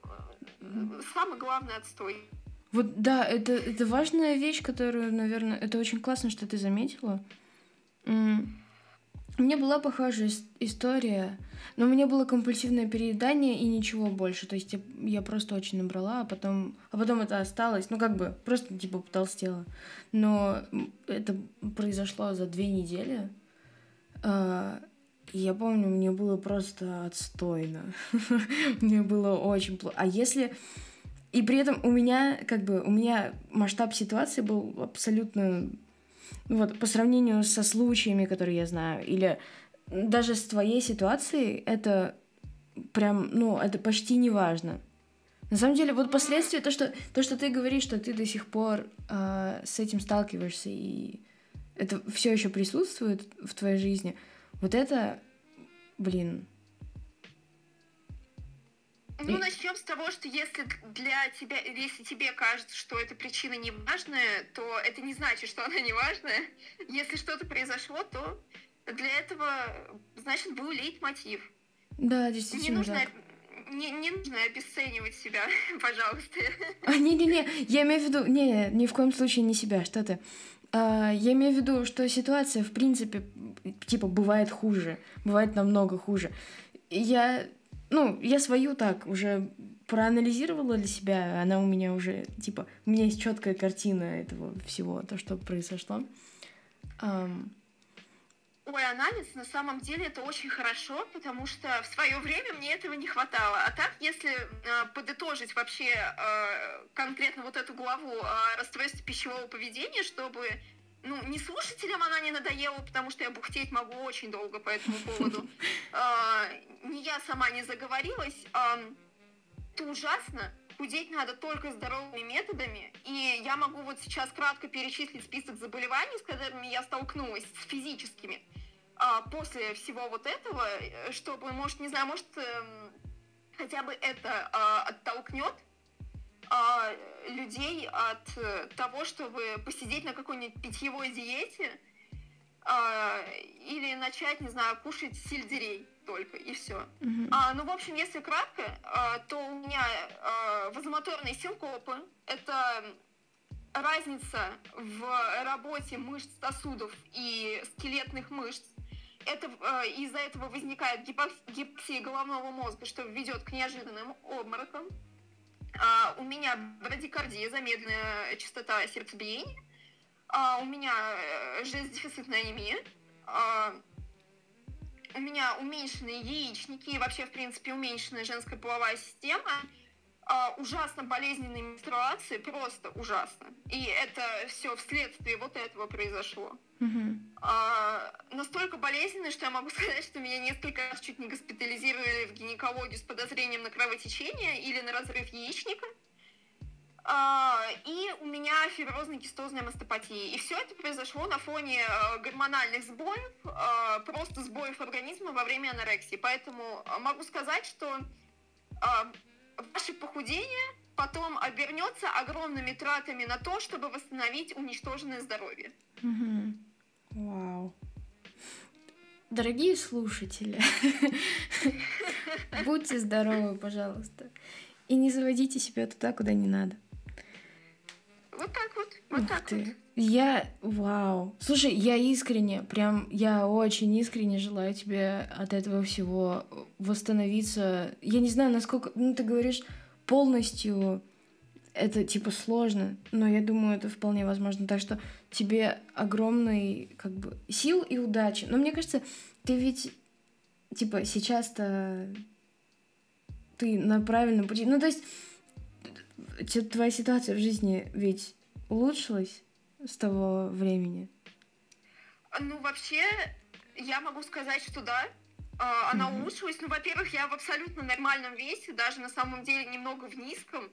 Speaker 2: э, самый главный отстой.
Speaker 3: Вот да, это, это важная вещь, которую, наверное, это очень классно, что ты заметила. У меня была похожая ис- история, но у меня было компульсивное переедание и ничего больше. То есть я, я просто очень набрала, а потом, а потом это осталось. Ну, как бы, просто типа потолстела. Но это произошло за две недели. А, я помню, мне было просто отстойно. [laughs] Мне было очень плохо. А если и при этом у меня, как бы, у меня масштаб ситуации был абсолютно, вот, по сравнению со случаями, которые я знаю, или даже с твоей ситуацией, это прям, ну, это почти не важно. На самом деле, вот последствия, то, что, то, что ты говоришь, что ты до сих пор а, с этим сталкиваешься, и это все еще присутствует в твоей жизни, вот это, блин,
Speaker 2: Ну, начнем с того, что если для тебя, если тебе кажется, что эта причина не важная, то это не значит, что она не важная. Если что-то произошло, то для этого, значит, был лейтмотив.
Speaker 3: да,
Speaker 2: Не
Speaker 3: действительно
Speaker 2: нужно,
Speaker 3: так.
Speaker 2: не, не нужно обесценивать себя, [laughs] пожалуйста.
Speaker 3: А, не-не-не, я имею в виду, не, ни в коем случае не себя, что ты. А, я имею в виду, что ситуация, в принципе, типа, бывает хуже, бывает намного хуже. Я, ну, я свою так уже проанализировала для себя, она у меня уже, типа, у меня есть четкая картина этого всего, то, что произошло. Ам,
Speaker 2: Ой, анализ на самом деле это очень хорошо, потому что в свое время мне этого не хватало. А так, если э, подытожить вообще э, конкретно вот эту главу о расстройстве пищевого поведения, чтобы ну, не слушателям она не надоела, потому что я бухтеть могу очень долго по этому поводу. [laughs] Э, Ни я сама не заговорилась. ам, Это ужасно. Худеть надо только здоровыми методами. И я могу вот сейчас кратко перечислить список заболеваний, с которыми я столкнулась, с физическими. А, после всего вот этого, э, чтобы, может, не знаю, может, эм, хотя бы это а, оттолкнет а, людей от э, того, чтобы посидеть на какой-нибудь питьевой диете а, или начать, не знаю, кушать сельдерей только, и все.
Speaker 3: мгм.
Speaker 2: А, ну, в общем, если кратко, а, то у меня а, вазомоторные синкопы. Это разница в работе мышц сосудов и скелетных мышц. Это, а, из-за этого возникает гипокс- гипоксия головного мозга, что ведет к неожиданным обморокам. А, у меня брадикардия, замедленная частота сердцебиения. А, у меня э, железодефицитная анемия. А, у меня уменьшенные яичники вообще, в принципе, уменьшенная женская половая система, ужасно болезненные менструации, просто ужасно. И это все вследствие вот этого произошло.
Speaker 3: Мгм.
Speaker 2: А, настолько болезненные, что я могу [laughs] сказать, что меня несколько раз чуть не госпитализировали в гинекологию с подозрением на кровотечение или на разрыв яичника. А, и у меня фиброзно-кистозная мастопатия. И все это произошло на фоне э, гормональных сбоев, э, просто сбоев организма во время анорексии. Поэтому э, могу сказать, что ваше похудение потом обернется огромными тратами на то, чтобы восстановить уничтоженное здоровье.
Speaker 3: Мгм. Вау. Дорогие слушатели, [laughs] будьте здоровы, пожалуйста. И не заводите себя туда, куда не надо.
Speaker 2: Вот так вот, вот
Speaker 3: Ух
Speaker 2: так
Speaker 3: ты.
Speaker 2: вот.
Speaker 3: Я, вау. Слушай, я искренне, прям, я очень искренне желаю тебе от этого всего восстановиться. Я не знаю, насколько, ну, ты говоришь, полностью это, типа, сложно, но я думаю, это вполне возможно. Так что тебе огромный, как бы, сил и удачи. Но мне кажется, ты ведь, типа, сейчас-то ты на правильном пути. Ну, то есть, твоя ситуация в жизни ведь улучшилась с того времени?
Speaker 2: Ну, вообще, я могу сказать, что да, а, она mm-hmm. улучшилась. Ну, во-первых, я в абсолютно нормальном весе, даже на самом деле немного в низком.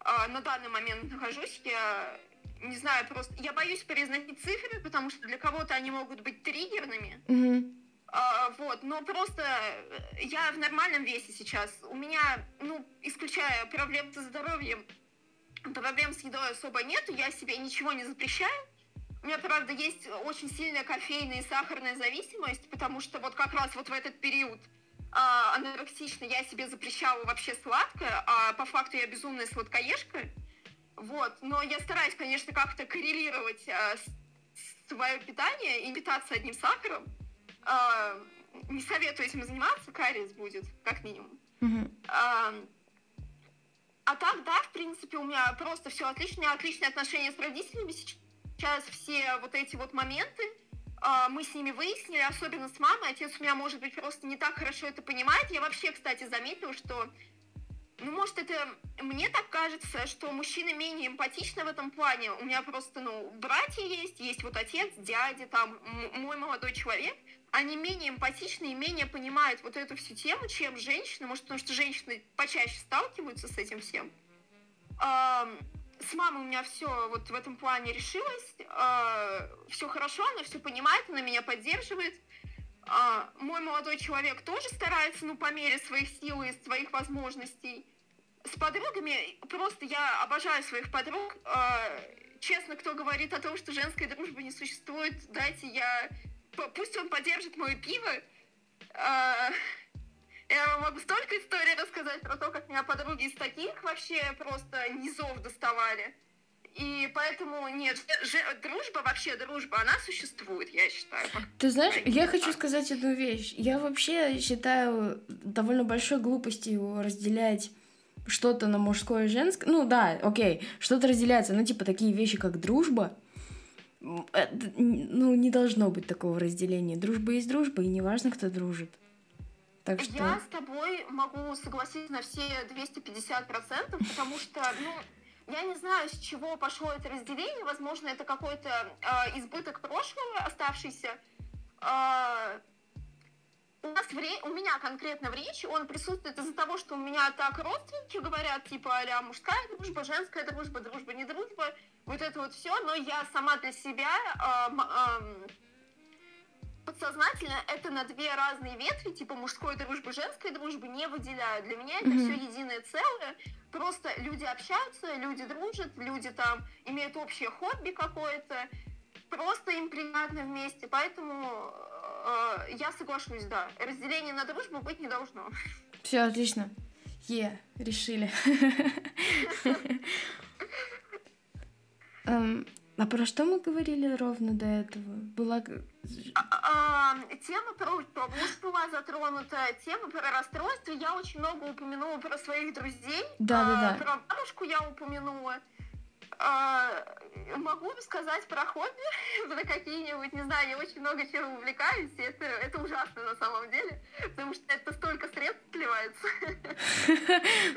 Speaker 2: А, на данный момент нахожусь. Я не знаю, просто я боюсь произносить цифры, потому что для кого-то они могут быть триггерными.
Speaker 3: Mm-hmm.
Speaker 2: А, вот, но просто я в нормальном весе сейчас. У меня, ну, исключая проблем со здоровьем, проблем с едой особо нету, я себе ничего не запрещаю. У меня, правда, есть очень сильная кофейная и сахарная зависимость, потому что вот как раз вот в этот период а, анорексично я себе запрещала вообще сладкое, а по факту я безумная сладкоежка. Вот, но я стараюсь, конечно, как-то коррелировать а, свое питание и питаться одним сахаром. А, не советую этим заниматься, кариес будет, как минимум.
Speaker 3: Mm-hmm.
Speaker 2: А, а так, да, в принципе, у меня просто все отлично, у меня отличные отношения с родителями сейчас все вот эти вот моменты, а, мы с ними выяснили, особенно с мамой. Отец у меня, может быть, просто не так хорошо это понимает. Я вообще, кстати, заметила, что, ну, может, это мне так кажется, что мужчины менее эмпатичны в этом плане. У меня просто, ну, братья есть, есть вот отец, дядя, там, мой молодой человек. Они менее эмпатичны и менее понимают вот эту всю тему, чем женщины. Может, потому что женщины почаще сталкиваются с этим всем с мамой у меня все вот в этом плане решилось. А, все хорошо, она все понимает, она меня поддерживает. Э, мой молодой человек тоже старается, ну, по мере своих сил и своих возможностей. С подругами просто я обожаю своих подруг. Э, честно, кто говорит о том, что женской дружбы не существует, дайте я... Пусть он поддержит мое пиво. Э, я могу столько историй рассказать про то, как меня подруги из таких вообще просто низов доставали. И поэтому нет, же, дружба вообще дружба, она существует, я считаю.
Speaker 3: Ты знаешь, я хочу сказать одну вещь. Я вообще считаю довольно большой глупостью разделять что-то на мужское и женское. Ну да, окей, что-то разделяется, ну типа такие вещи, как дружба. Ну, не должно быть такого разделения. Дружба есть дружба, и неважно, кто дружит. Так что...
Speaker 2: Я с тобой могу согласиться на все 250%, потому что, ну, я не знаю, с чего пошло это разделение. Возможно, это какой-то э, избыток прошлого оставшийся. Э, у нас в ре... у меня конкретно в речи он присутствует из-за того, что у меня так родственники говорят, типа а мужская дружба, женская дружба, дружба, не дружба, вот это вот все, но я сама для себя э, э, подсознательно это на две разные ветви, типа мужской дружбы, женской дружбы, не выделяю. Для меня это mm-hmm. все единое целое. Просто люди общаются, люди дружат, люди там имеют общее хобби какое-то. Просто им приятно вместе. Поэтому э, я соглашусь, да. Разделение на дружбу быть не должно.
Speaker 3: Все, отлично. Е, yeah, решили. um, А про что мы говорили ровно до этого? Была...
Speaker 2: А, а, тема про автобус была затронута, тема про расстройство. Я очень много упомянула про своих друзей.
Speaker 3: Да, да, да.
Speaker 2: Про бабушку я упомянула. А, могу сказать про хобби, [laughs] про какие-нибудь, не знаю, я очень много чем увлекаюсь, и это, это ужасно на самом деле, потому что это столько средств сливается.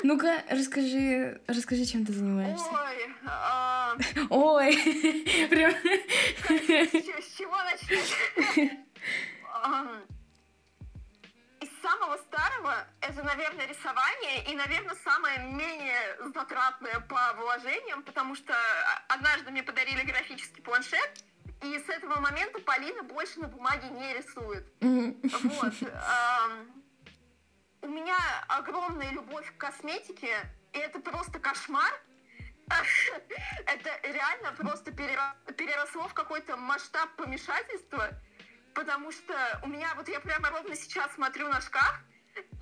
Speaker 2: [laughs]
Speaker 3: Ну-ка, расскажи, расскажи, чем ты занимаешься.
Speaker 2: Ой, а...
Speaker 3: Ой, [laughs] прям...
Speaker 2: С чего начать? Самого старого это, наверное, рисование и, наверное, самое менее затратное по вложениям, потому что однажды мне подарили графический планшет, и с этого момента Полина больше на бумаге не рисует. Вот. [laughs] У меня огромная любовь к косметике, и это просто кошмар. [laughs] Это реально просто переросло в какой-то масштаб помешательства потому что у меня, вот я прямо ровно сейчас смотрю на шкаф,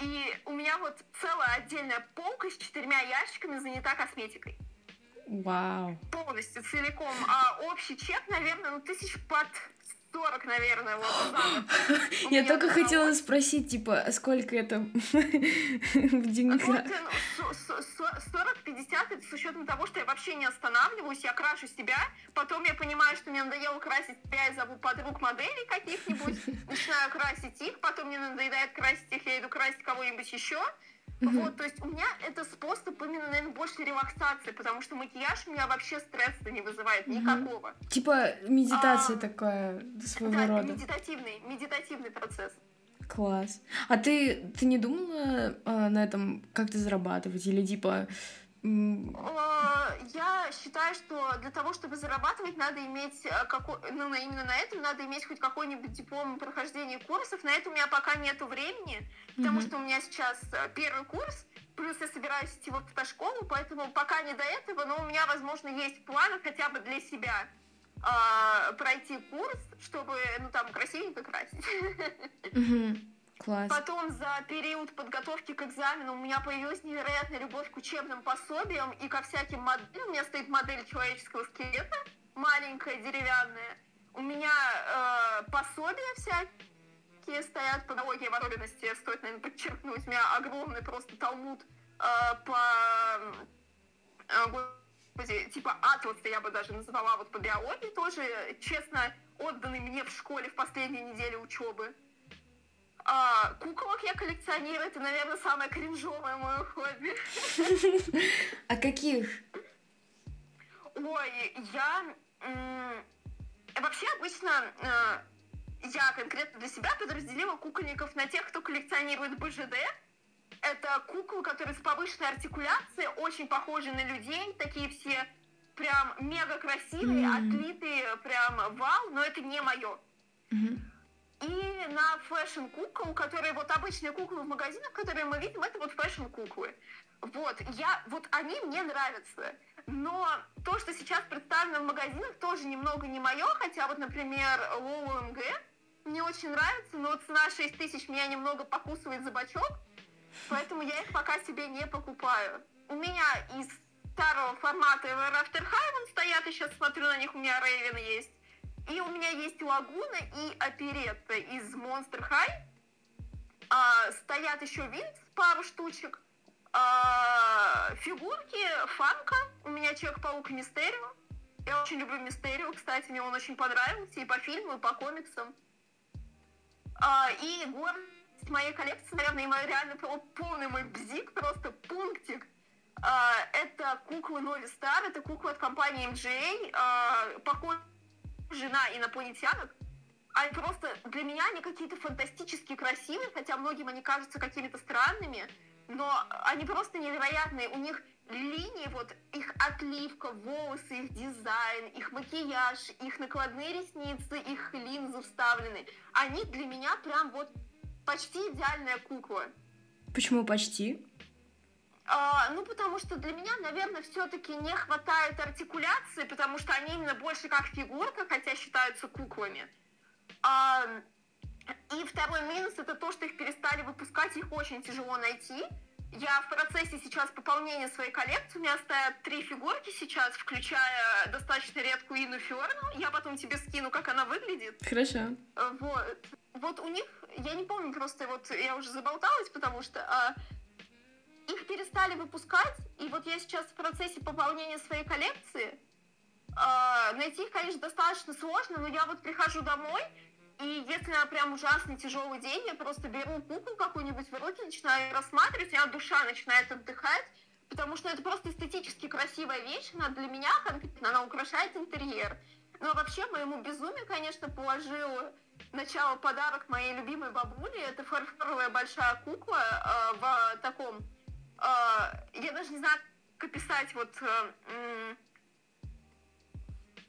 Speaker 2: и у меня вот целая отдельная полка с четырьмя ящиками занята косметикой.
Speaker 3: Вау.
Speaker 2: Полностью, целиком. А общий чек, наверное, ну тысяч под 40, наверное, вот [laughs]
Speaker 3: Я только хотела спросить, типа, сколько это [laughs] в деньгах? Вот 40-50,
Speaker 2: это с учетом того, что я вообще не останавливаюсь, я крашу себя, потом я понимаю, что мне надоело красить себя, я зову подруг моделей каких-нибудь, [laughs] начинаю красить их, потом мне надоедает красить их, я иду красить кого-нибудь еще, Mm-hmm. Вот, то есть у меня это способ именно, наверное, больше релаксации, потому что макияж у меня вообще стресса не вызывает mm-hmm. никакого.
Speaker 3: Типа медитация а, такая своего
Speaker 2: да,
Speaker 3: рода.
Speaker 2: медитативный, медитативный процесс.
Speaker 3: Класс. А ты, ты не думала а, на этом как-то зарабатывать? Или типа
Speaker 2: я считаю, что для того, чтобы зарабатывать, надо иметь э, какой, ну, именно на этом надо иметь хоть какой-нибудь диплом прохождения курсов. На это у меня пока нету времени, потому mm-hmm. что у меня сейчас э, первый курс, плюс я собираюсь идти в автошколу, поэтому пока не до этого, но у меня, возможно, есть планы хотя бы для себя э, пройти курс, чтобы, ну, там, красивенько красить. [laughs]
Speaker 3: Mm-hmm. Класс.
Speaker 2: Потом за период подготовки к экзамену у меня появилась невероятная любовь к учебным пособиям и ко всяким моделям. У меня стоит модель человеческого скелета, маленькая, деревянная. У меня э, пособия всякие стоят налоге в особенности, стоит, наверное, подчеркнуть. У меня огромный просто талмуд э, по... Э, господи, типа атласа я бы даже назвала вот по биологии тоже, честно, отданный мне в школе в последние недели учебы. А, куколок я коллекционирую, это, наверное, самое кринжовое мое хобби. [laughs]
Speaker 3: А каких?
Speaker 2: Ой, я... Вообще, обычно э, я конкретно для себя подразделила кукольников на тех, кто коллекционирует BJD. Это куклы, которые с повышенной артикуляцией, очень похожи на людей, такие все прям мега красивые, mm. отлитые, прям вау, но это не мое. Mm-hmm. И на fashion-кукол, которые вот обычные куклы в магазинах, которые мы видим, это вот fashion-куклы. Вот, я, вот они мне нравятся. Но то, что сейчас представлено в магазинах, тоже немного не мое, хотя вот, например, Лолу МГ мне очень нравится, но цена 6 тысяч меня немного покусывает за бачок, поэтому я их пока себе не покупаю. У меня из старого формата After High стоят, сейчас смотрю на них, у меня Рейвен есть. И у меня есть Лагуна и Оперетта из Monster High. А, стоят еще Винкс, пару штучек. А, фигурки Фанка. У меня Человек-паук Мистерио. Я очень люблю Мистерио, кстати, мне он очень понравился и по фильму, и по комиксам. А, и гордость моей коллекции, наверное, мой реально полный мой бзик, просто пунктик. А, это куклы Нови Стар, это куклы от компании MJ. А, похож жена инопланетянок, они просто, для меня они какие-то фантастически красивые, хотя многим они кажутся какими-то странными, но они просто невероятные. У них линии, вот их отливка, волосы, их дизайн, их макияж, их накладные ресницы, их линзы вставлены. Они для меня прям вот почти идеальная кукла.
Speaker 3: Почему почти?
Speaker 2: А, ну, потому что для меня, наверное, все-таки не хватает артикуляции, потому что они именно больше как фигурка, хотя считаются куклами. А, и второй минус это то, что их перестали выпускать, их очень тяжело найти. Я в процессе сейчас пополнения своей коллекции. У меня стоят три фигурки сейчас, включая достаточно редкую Ину Фиорну. Я потом тебе скину, как она выглядит.
Speaker 3: Хорошо.
Speaker 2: Вот. Вот у них, я не помню, просто вот я уже заболталась, потому что а, их перестали выпускать, и вот я сейчас в процессе пополнения своей коллекции. Э, найти их, конечно, достаточно сложно, но я вот прихожу домой, и если на прям ужасный тяжелый день, я просто беру куклу какую-нибудь в руки, начинаю рассматривать, у меня душа начинает отдыхать, потому что это просто эстетически красивая вещь, она для меня конкретно, она украшает интерьер. Но вообще моему безумию, конечно, положил начало подарок моей любимой бабуле. Это фарфоровая большая кукла э, в таком я даже не знаю, как описать вот э,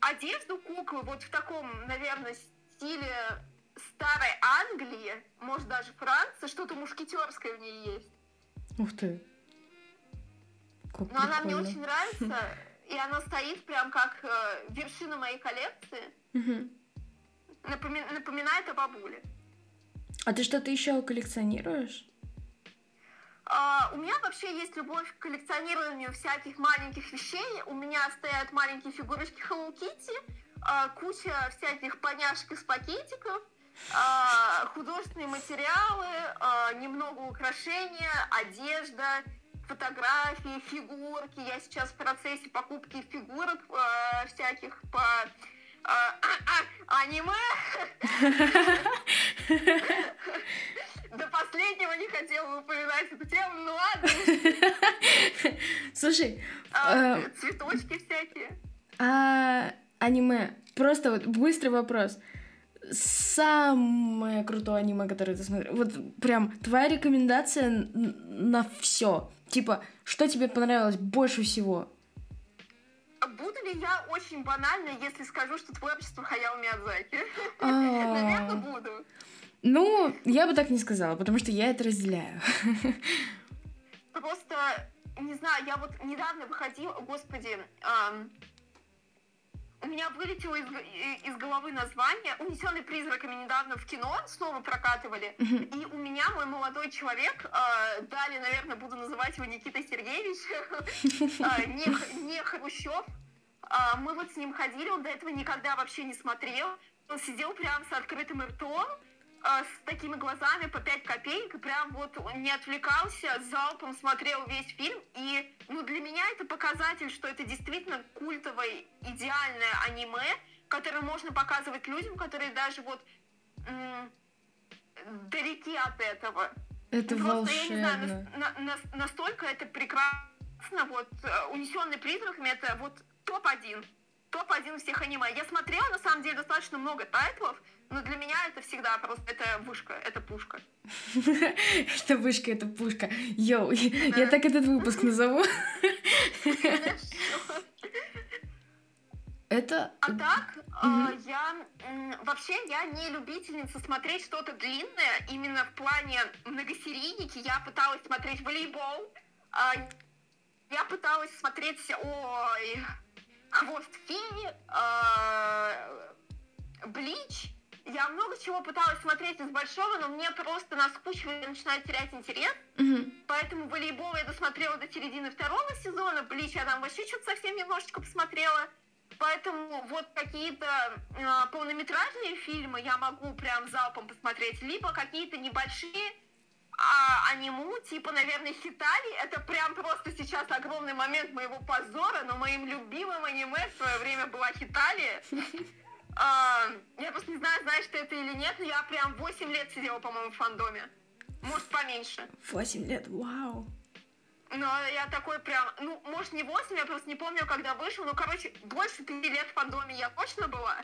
Speaker 2: одежду куклы вот в таком, наверное, стиле старой Англии, может даже Франции, что-то мушкетерское в ней есть.
Speaker 3: Ух ты.
Speaker 2: Как Но прикольно. она мне очень нравится, [laughs] и она стоит прям как э, вершина моей коллекции.
Speaker 3: Угу.
Speaker 2: Напоми- напоминает о бабуле.
Speaker 3: А ты что-то еще коллекционируешь?
Speaker 2: Uh, у меня вообще есть любовь к коллекционированию всяких маленьких вещей. У меня стоят маленькие фигурочки Hello Kitty, uh, куча всяких поняшек из пакетиков, uh, художественные материалы, немного украшения, одежда, фотографии, фигурки. Я сейчас в процессе покупки фигурок всяких по а, а, аниме. [laughs] До последнего не хотела упоминать эту тему, ну ладно. [laughs]
Speaker 3: Слушай,
Speaker 2: А,
Speaker 3: э,
Speaker 2: Цветочки всякие.
Speaker 3: а аниме? Просто вот быстрый вопрос. Самое крутое аниме, которое ты смотрел. Вот прям твоя рекомендация на все. Типа, что тебе понравилось больше всего?
Speaker 2: Буду ли я очень банальна, если скажу, что творчество Хаяо Миядзаки?
Speaker 3: А,
Speaker 2: Наверное, буду.
Speaker 3: Ну, я бы так не сказала, потому что я это разделяю.
Speaker 2: Просто, не знаю, я вот недавно выходила, господи, ам, у меня вылетело из, из головы название. Унесенный призраками недавно в кино снова прокатывали.
Speaker 3: Мгм.
Speaker 2: И у меня мой молодой человек, а, далее, наверное, буду называть его Никита Сергеевич, [laughs] а, не, Хрущев. А, Мы вот с ним ходили, он до этого никогда вообще не смотрел. Он сидел прям с открытым ртом, с такими глазами по 5 копеек, прям вот не отвлекался, залпом смотрел весь фильм. И ну, для меня это показатель, что это действительно культовое, идеальное аниме, которое можно показывать людям, которые даже вот м, далеки от этого.
Speaker 3: Это
Speaker 2: Просто, я не знаю,
Speaker 3: волшебно.
Speaker 2: на- нас- настолько это прекрасно. Вот унесенный призраками это вот топ-1. Топ-1 всех аниме. Я смотрела, на самом деле, достаточно много тайтлов, но для меня это всегда просто это вышка, это пушка. [laughs]
Speaker 3: Это вышка, это пушка. Йоу, [laughs] я так этот выпуск [laughs] назову. Это...
Speaker 2: А так, э,
Speaker 3: Мгм.
Speaker 2: я вообще я не любительница смотреть что-то длинное. Именно в плане многосерийники я пыталась смотреть волейбол. а, я пыталась смотреть, ой, Хвост Феи, а, Блич. Я много чего пыталась смотреть из большого, но мне просто наскучивает и начинает терять интерес.
Speaker 3: Мгм.
Speaker 2: Поэтому волейбол я досмотрела до середины второго сезона, Блич я там вообще что-то совсем немножечко посмотрела. Поэтому вот какие-то э, полнометражные фильмы я могу прям залпом посмотреть, либо какие-то небольшие а, аниму, типа, наверное, Хитали. Это прям просто сейчас огромный момент моего позора, но моим любимым аниме в свое время была Хитали. [laughs] А, я просто не знаю, знаешь ты это или нет, но я прям 8 лет сидела, по-моему, в фандоме. Может, поменьше.
Speaker 3: Восемь лет, вау.
Speaker 2: Но я такой прям, ну, может, не 8, я просто не помню, когда вышел. Ну, короче, больше 5 лет в фандоме я точно была.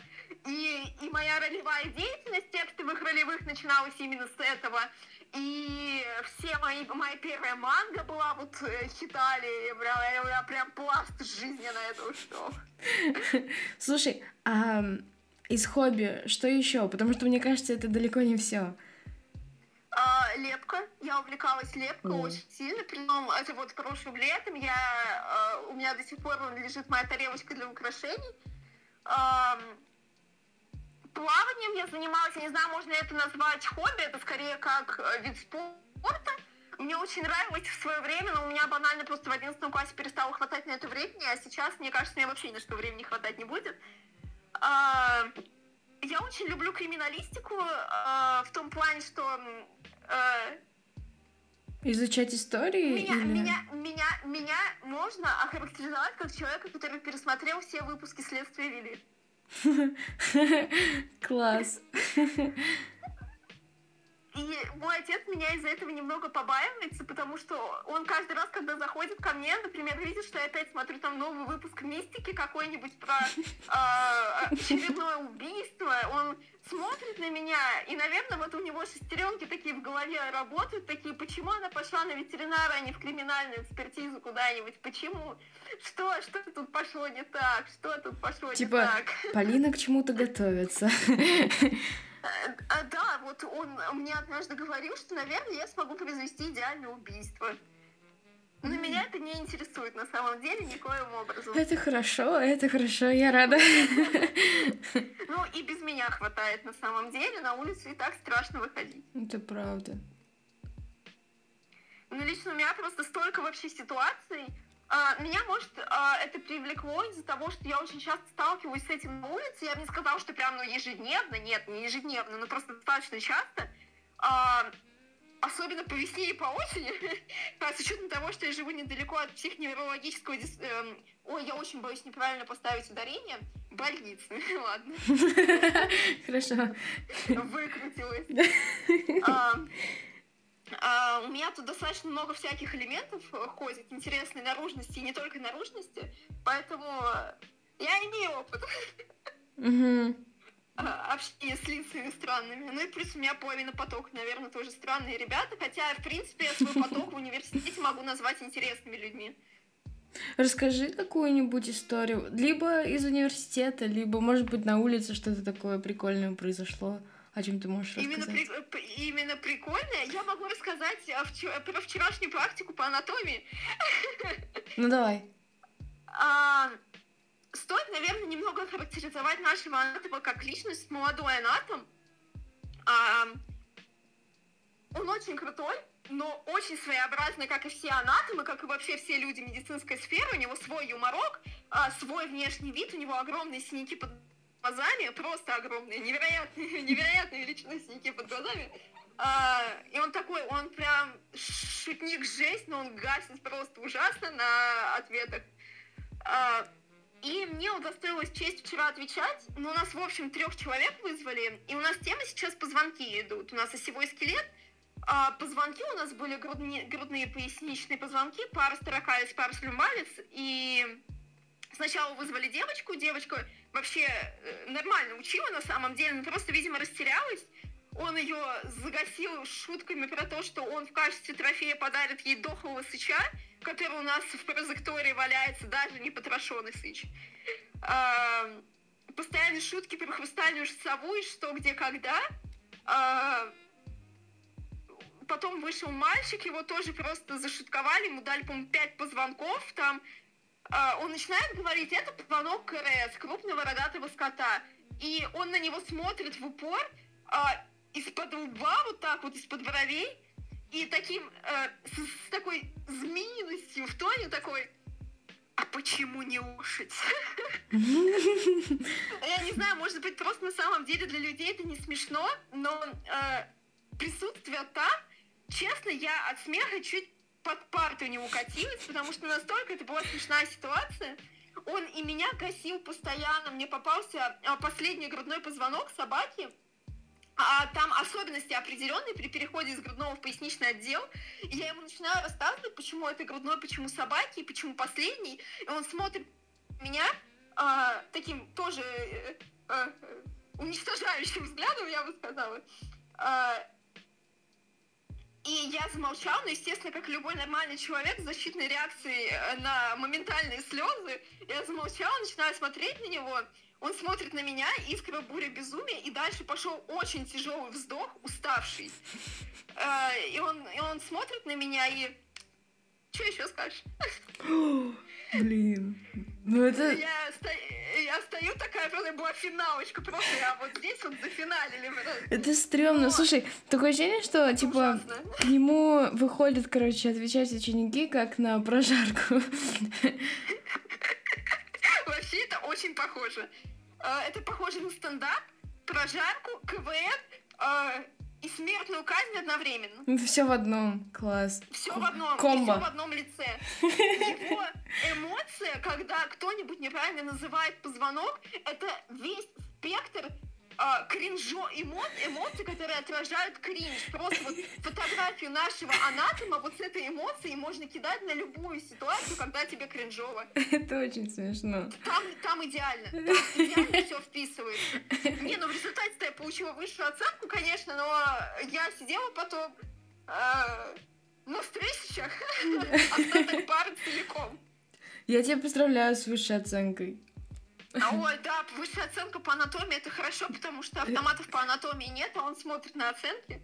Speaker 2: И, и моя ролевая деятельность текстовых ролевых начиналась именно с этого. И все мои, моя первая манга была вот э, Хитали. Я прям, я, я прям пласт жизни на это ушел. [laughs]
Speaker 3: Слушай, а из хобби что еще? Потому что мне кажется, это далеко не все.
Speaker 2: А, лепка. Я увлекалась лепкой
Speaker 3: О.
Speaker 2: очень сильно. Притом, это вот прошлым летом я, а, у меня до сих пор лежит моя тарелочка для украшений. Плаванием я занималась, я не знаю, можно ли это назвать хобби, это скорее как э, вид спорта. Мне очень нравилось в свое время, но у меня банально просто в 11 классе перестало хватать на это времени, а сейчас, мне кажется, мне вообще ни на что времени хватать не будет. А, я очень люблю криминалистику а, в том плане, что э,
Speaker 3: Изучать истории
Speaker 2: меня,
Speaker 3: или...
Speaker 2: меня, меня, меня можно охарактеризовать как человека, который пересмотрел все выпуски «Следствия вели». [laughs]
Speaker 3: Класс. [laughs]
Speaker 2: И мой отец меня из-за этого немного побаивается, потому что он каждый раз, когда заходит ко мне, например, видит, что я опять смотрю там новый выпуск мистики какой-нибудь про а, очередное убийство, он смотрит на меня, и, наверное, вот у него шестеренки такие в голове работают, такие, почему она пошла на ветеринара, а не в криминальную экспертизу куда-нибудь, почему? Что, что тут пошло не так? Что тут пошло
Speaker 3: Типа,
Speaker 2: не так?
Speaker 3: Полина к чему-то готовится. [laughs]
Speaker 2: Э, а, да, вот он мне однажды говорил, что, наверное, я смогу произвести идеальное убийство. Но меня это не интересует на самом деле никоим образом.
Speaker 3: Это хорошо, это хорошо, я рада.
Speaker 2: Ну и без меня хватает на самом деле, на улицу и так страшно выходить.
Speaker 3: Это правда.
Speaker 2: Ну лично у меня просто столько вообще ситуаций. А, меня, может, а, это привлекло из-за того, что я очень часто сталкиваюсь с этим на улице. Я бы не сказала, что прям ну, ежедневно, нет, не ежедневно, но просто достаточно часто. А, особенно по весне и по осени, [laughs] с учетом того, что я живу недалеко от психоневрологического... дис- эм, ой, я очень боюсь неправильно поставить ударение. Больницы, [laughs] ладно, [laughs]
Speaker 3: Хорошо.
Speaker 2: выкрутилась. А, у меня тут достаточно много всяких элементов э, ходит, интересной наружности, и не только наружности, поэтому я имею опыт.
Speaker 3: Угу. [laughs]
Speaker 2: общения с лицами странными. Ну и плюс у меня половина потока, наверное, тоже странные ребята, хотя, в принципе, я свой поток в [laughs] университете могу назвать интересными людьми.
Speaker 3: Расскажи какую-нибудь историю, либо из университета, либо, может быть, на улице что-то такое прикольное произошло, о чем ты можешь
Speaker 2: Именно,
Speaker 3: рассказать.
Speaker 2: при- именно прикольное я могу рассказать о вчера- про вчерашнюю практику по анатомии. [laughs]
Speaker 3: Ну давай.
Speaker 2: А, стоит, наверное, немного характеризовать нашего анатома как личность, молодой анатом. А, он очень крутой, но очень своеобразный, как и все анатомы, как и вообще все люди медицинской сферы. У него свой юморок, а, свой внешний вид, у него огромные синяки под глазами, просто огромные, невероятные, [laughs] невероятные величины синяки под глазами. А, и он такой, он прям шутник жесть, но он гасит просто ужасно на ответах. А, и мне удостоилась честь вчера отвечать, но у нас, в общем, трех человек вызвали, и у нас темы сейчас позвонки идут. У нас осевой скелет, а позвонки у нас были грудные, грудные поясничные позвонки, парус таракалис, парус люмбалис, и сначала вызвали девочку, девочка вообще э, нормально учила на самом деле, но просто, видимо, растерялась. Он ее загасил шутками про то, что он в качестве трофея подарит ей дохлого сыча, который у нас в прозектории валяется, даже не потрошенный сыч. А, постоянные шутки про хрустальную сову и что, где, когда. А, потом вышел мальчик, его тоже просто зашутковали, ему дали, по-моему, пять позвонков, там он начинает говорить, это позвонок КРС, крупного рогатого скота, и он на него смотрит в упор, а, из-под лба, вот так вот, из-под бровей, и таким, э, с, с такой змеиностью в тоне такой, а почему не лошадь? [laughs] Я не знаю, может быть, просто на самом деле для людей это не смешно, но э, присутствие там, честно, я от смеха чуть под парту не укатилась, потому что настолько это была смешная ситуация. Он и меня косил постоянно, мне попался э, последний грудной позвонок собаки, а там особенности определенные при переходе из грудного в поясничный отдел. И я ему начинаю рассказывать, почему это грудной, почему собаки, почему последний. И он смотрит меня а, таким тоже э, уничтожающим взглядом, я бы сказала. А, и я замолчала, но, естественно, как любой нормальный человек с защитной реакцией э, на моментальные слезы, я замолчала, начинаю смотреть на него, он смотрит на меня, искра буря безумия, и дальше пошел очень тяжелый вздох, уставший. Э, И он, и он смотрит на меня и... Что еще скажешь? [gasps]
Speaker 3: Блин. Ну это...
Speaker 2: Я, ста- я стою такая, просто была финалочка, просто я вот здесь вот зафиналили.
Speaker 3: Это стрёмно.
Speaker 2: Но-
Speaker 3: Слушай, такое ощущение, что, типа,
Speaker 2: Ужасно.
Speaker 3: к нему выходят, короче, отвечать ученики, как на прожарку.
Speaker 2: Вообще это очень похоже. Э, Это похоже на стендап, прожарку, КВН э, и смертную казнь одновременно.
Speaker 3: Все в одном. Класс.
Speaker 2: Все в одном,
Speaker 3: Комбо.
Speaker 2: все в одном лице. Его эмоция, когда кто-нибудь неправильно называет позвонок, это весь спектр а, кринжо эмо- эмоций, которые отражают кринж. Просто вот фотографию нашего анатома вот с этой эмоцией можно кидать на любую ситуацию, когда тебе кринжово.
Speaker 3: Это очень смешно.
Speaker 2: Там, там идеально. Там идеально все вписывается. Не, ну в результате я получила высшую оценку, конечно, но я сидела потом э, на встречах [laughs] остаток пары целиком.
Speaker 3: Я тебя поздравляю с высшей оценкой.
Speaker 2: А, ой, да, высшая оценка по анатомии это хорошо, потому что автоматов по анатомии нет, а он смотрит на оценки.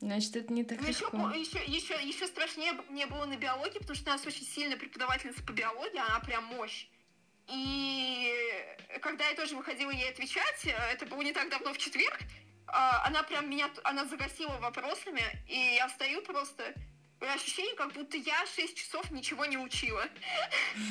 Speaker 3: Значит, это не так
Speaker 2: Еще,
Speaker 3: легко.
Speaker 2: еще, еще, еще страшнее мне было на биологии, потому что у нас очень сильная преподавательница по биологии, она прям мощь. И когда я тоже выходила ей отвечать, э, это было не так давно в четверг, а, она прям меня, она загасила вопросами, и я стою просто, ощущение, как будто я 6 часов ничего не учила. [laughs]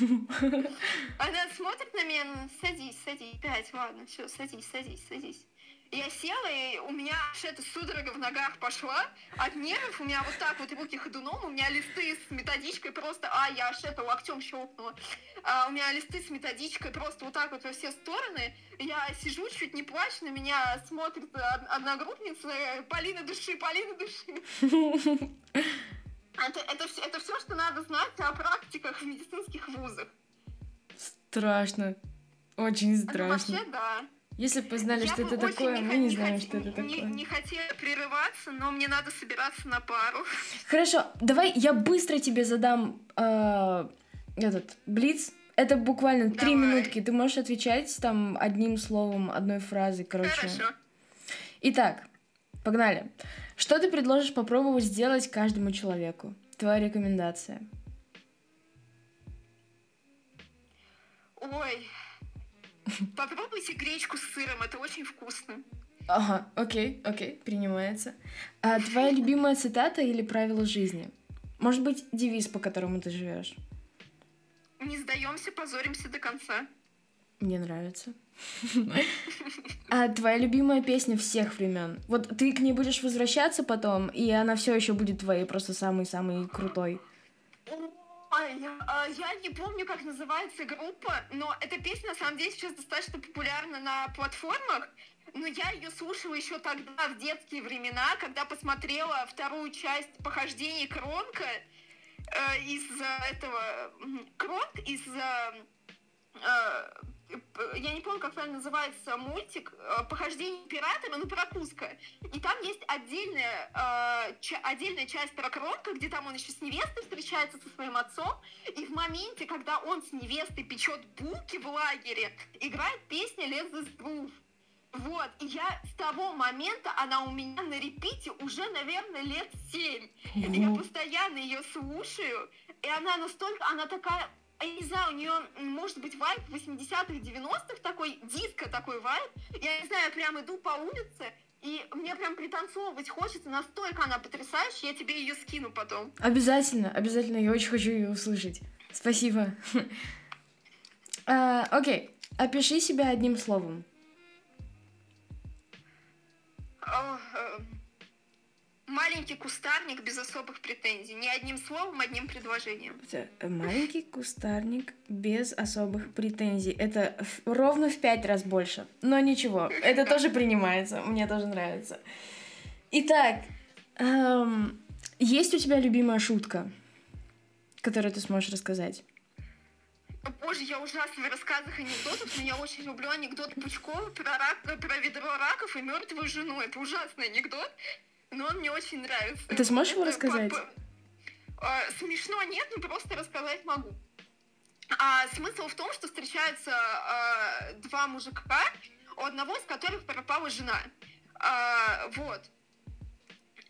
Speaker 2: Она смотрит на меня, ну, садись, садись, пять, ладно, все, садись, садись, садись. Я села, и у меня аж эта судорога в ногах пошла. От нервов у меня вот так вот руки ходуном, у меня листы с методичкой просто... А, я аж это локтем щелкнула. А, у меня листы с методичкой просто вот так вот во все стороны. Я сижу, чуть не плачу, на меня смотрит одногруппница. Полина, души, Полина, души. [laughs] Это, это, это все, что надо знать о практиках в медицинских вузах.
Speaker 3: Страшно. Очень страшно.
Speaker 2: Это вообще, да.
Speaker 3: Если бы знали, что это такое, мы не знаем, что это такое.
Speaker 2: Не хотела прерываться, но мне надо собираться на пару.
Speaker 3: Хорошо, давай я быстро тебе задам э, этот блиц. Это буквально три минутки. Ты можешь отвечать там одним словом, одной фразой, короче.
Speaker 2: Хорошо.
Speaker 3: Итак, погнали. Что ты предложишь попробовать сделать каждому человеку? Твоя рекомендация.
Speaker 2: Ой, Попробуйте гречку с сыром, это очень вкусно.
Speaker 3: Ага, окей, окей, принимается. А твоя любимая цитата или правило жизни? Может быть, девиз, по которому ты живешь?
Speaker 2: Не сдаемся, позоримся до конца.
Speaker 3: Мне нравится. А твоя любимая песня всех времен? Вот ты к ней будешь возвращаться потом, и она все еще будет твоей, просто самый-самый крутой.
Speaker 2: Я, а, я не помню, как называется группа, но эта песня на самом деле сейчас достаточно популярна на платформах. Но я ее слушала еще тогда, в детские времена, когда посмотрела вторую часть похождений Кронка э, из этого... Кронк из... Э, я не помню, как правильно называется мультик, э, «Похождение императора», ну, про Куска. И там есть отдельная, э, ч- отдельная часть про Кронка, где там он еще с невестой встречается со своим отцом, и в моменте, когда он с невестой печет булки в лагере, играет песня «Let this groove». Вот, и я с того момента, она у меня на репите уже, наверное, лет семь. Я постоянно ее слушаю, и она настолько, она такая я не знаю, у нее может быть вайп 80-х, 90-х такой, диско такой вайп. Я не знаю, я прям иду по улице, и мне прям пританцовывать хочется, настолько она потрясающая, я тебе ее скину потом.
Speaker 3: Обязательно, обязательно, я очень хочу ее услышать. Спасибо. [laughs] А, окей, опиши себя одним словом.
Speaker 2: Маленький кустарник без особых претензий. Ни одним словом, одним предложением.
Speaker 3: Э, маленький кустарник без особых претензий. Это ровно в пять раз больше. Но ничего, [laughs] это тоже принимается. Мне тоже нравится. Итак, эм, есть у тебя любимая шутка, которую ты сможешь рассказать?
Speaker 2: Боже, я ужасна в рассказах анекдотов, но я очень люблю анекдот Пучкова про, рак, про ведро раков и мертвую жену. Это ужасный анекдот но он мне очень нравится.
Speaker 3: Ты сможешь его рассказать?
Speaker 2: А, смешно нет, но просто рассказать могу. А смысл в том, что встречаются а, два мужика, у одного из которых пропала жена. А, вот.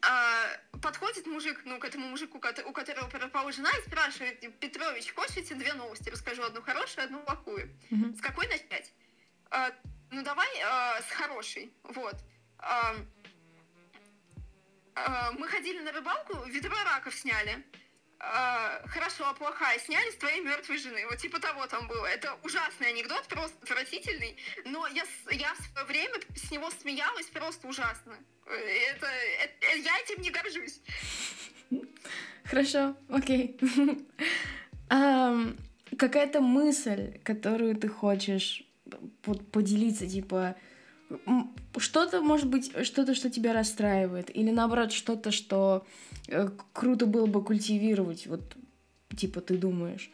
Speaker 2: А, подходит мужик, ну, к этому мужику, у которого пропала жена, и спрашивает, Петрович, хочешь эти две новости? Расскажу одну хорошую, одну плохую.
Speaker 3: Mm-hmm.
Speaker 2: С какой начать? А, ну, давай а, с хорошей. Вот. А, мы ходили на рыбалку, ведро раков сняли. А, хорошо, а плохая сняли с твоей мертвой жены. Вот типа того там было. Это ужасный анекдот, просто отвратительный. Но я, я в свое время с него смеялась просто ужасно. Это, это, я этим не горжусь.
Speaker 3: Хорошо, окей. Какая-то мысль, которую ты хочешь поделиться, типа, что-то, может быть, что-то, что тебя расстраивает, или наоборот, что-то, что э, круто было бы культивировать, вот, типа, ты думаешь?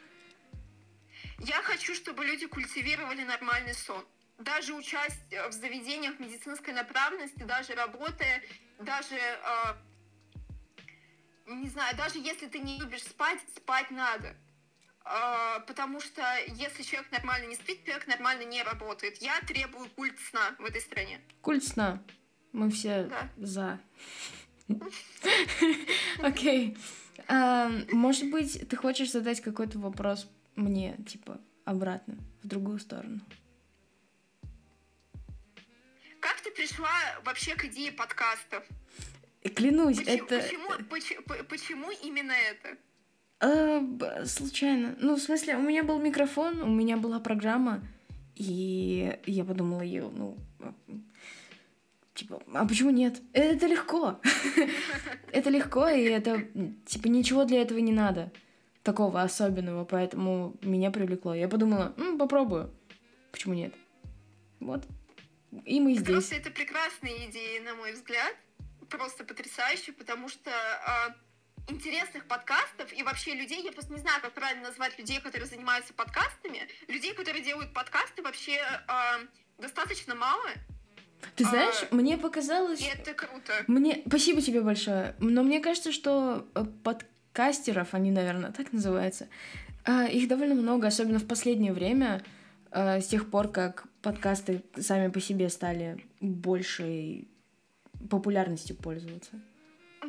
Speaker 2: Я хочу, чтобы люди культивировали нормальный сон. Даже участь в заведениях медицинской направленности, даже работая, даже, э, не знаю, даже если ты не любишь спать, спать надо. А, потому что если человек нормально не спит, человек нормально не работает. Я требую культ сна в этой стране.
Speaker 3: Культ сна. Мы все да. за. [laughs] Окей. А, может быть, ты хочешь задать какой-то вопрос мне, типа, обратно, в другую сторону?
Speaker 2: Как ты пришла вообще к идее подкастов?
Speaker 3: Клянусь, это...
Speaker 2: Почему именно это?
Speaker 3: А, случайно. Ну, в смысле, у меня был микрофон, у меня была программа, и я подумала ее, ну, Типа, а почему нет? Это легко. [laughs] Это легко, и это, типа, ничего для этого не надо. Такого особенного, поэтому меня привлекло. Я подумала, попробую. Почему нет? Вот. И мы здесь.
Speaker 2: Просто это прекрасная идея, на мой взгляд. Просто потрясающе, потому что а, интересных подкастов и вообще людей, я просто не знаю, как правильно назвать людей, которые занимаются подкастами, людей, которые делают подкасты, вообще э, достаточно мало.
Speaker 3: Ты знаешь, а, мне показалось...
Speaker 2: Это круто.
Speaker 3: Мне... Спасибо тебе большое. Но мне кажется, что э, подкастеров, они, наверное, так называются, э, их довольно много, особенно в последнее время, э, с тех пор, как подкасты сами по себе стали большей популярностью пользоваться.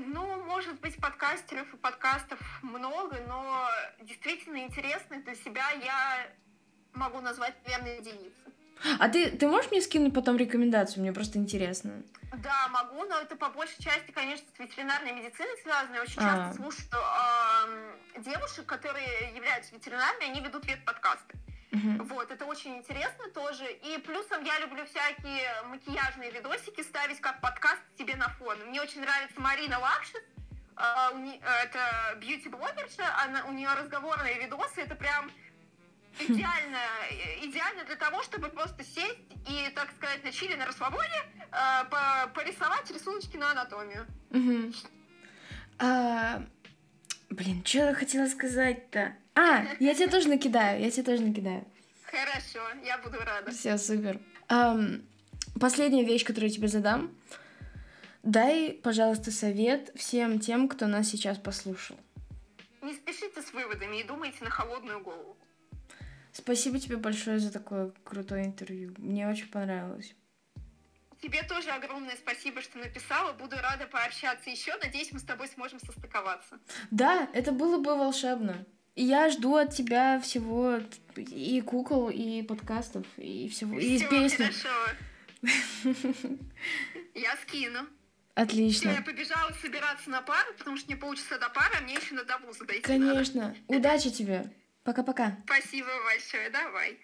Speaker 2: Ну, может быть, подкастеров и подкастов много, но действительно интересных для себя я могу назвать, наверное, единицы.
Speaker 3: А ты, ты можешь мне скинуть потом рекомендацию? Мне просто интересно.
Speaker 2: Да, могу, но это по большей части, конечно, с ветеринарной медициной связано. Я очень а. часто слушаю э, девушек, которые являются ветеринарами, они ведут ветподкасты. Угу. Вот, это очень интересно тоже. И плюсом я люблю всякие макияжные видосики ставить как подкаст себе на фон. Мне очень нравится Марина Лакшин. Uh, это бьюти-блогерша, она, у нее разговорные видосы, это прям идеально, идеально для того, чтобы просто сесть и, так сказать, на чили на расслабоне uh, порисовать рисуночки на анатомию.
Speaker 3: Угу. А, блин, что я хотела сказать-то? А, я тебе тоже накидаю, я тебе тоже накидаю.
Speaker 2: Хорошо, я буду рада.
Speaker 3: Все, супер. Um, последняя вещь, которую я тебе задам. Дай, пожалуйста, совет всем тем, кто нас сейчас послушал.
Speaker 2: Не спешите с выводами и думайте на холодную голову.
Speaker 3: Спасибо тебе большое за такое крутое интервью. Мне очень понравилось.
Speaker 2: Тебе тоже огромное спасибо, что написала. Буду рада пообщаться еще. Надеюсь, мы с тобой сможем состыковаться.
Speaker 3: Да, это было бы волшебно. Я жду от тебя всего и кукол, и подкастов, и всего, и песен.
Speaker 2: хорошо. [laughs] Я скину.
Speaker 3: Отлично.
Speaker 2: Все, я побежала собираться на пару, потому что мне полчаса до пары, а мне еще на вуза дойти
Speaker 3: Конечно. Надо. Удачи тебе. Пока-пока.
Speaker 2: Спасибо большое. Давай.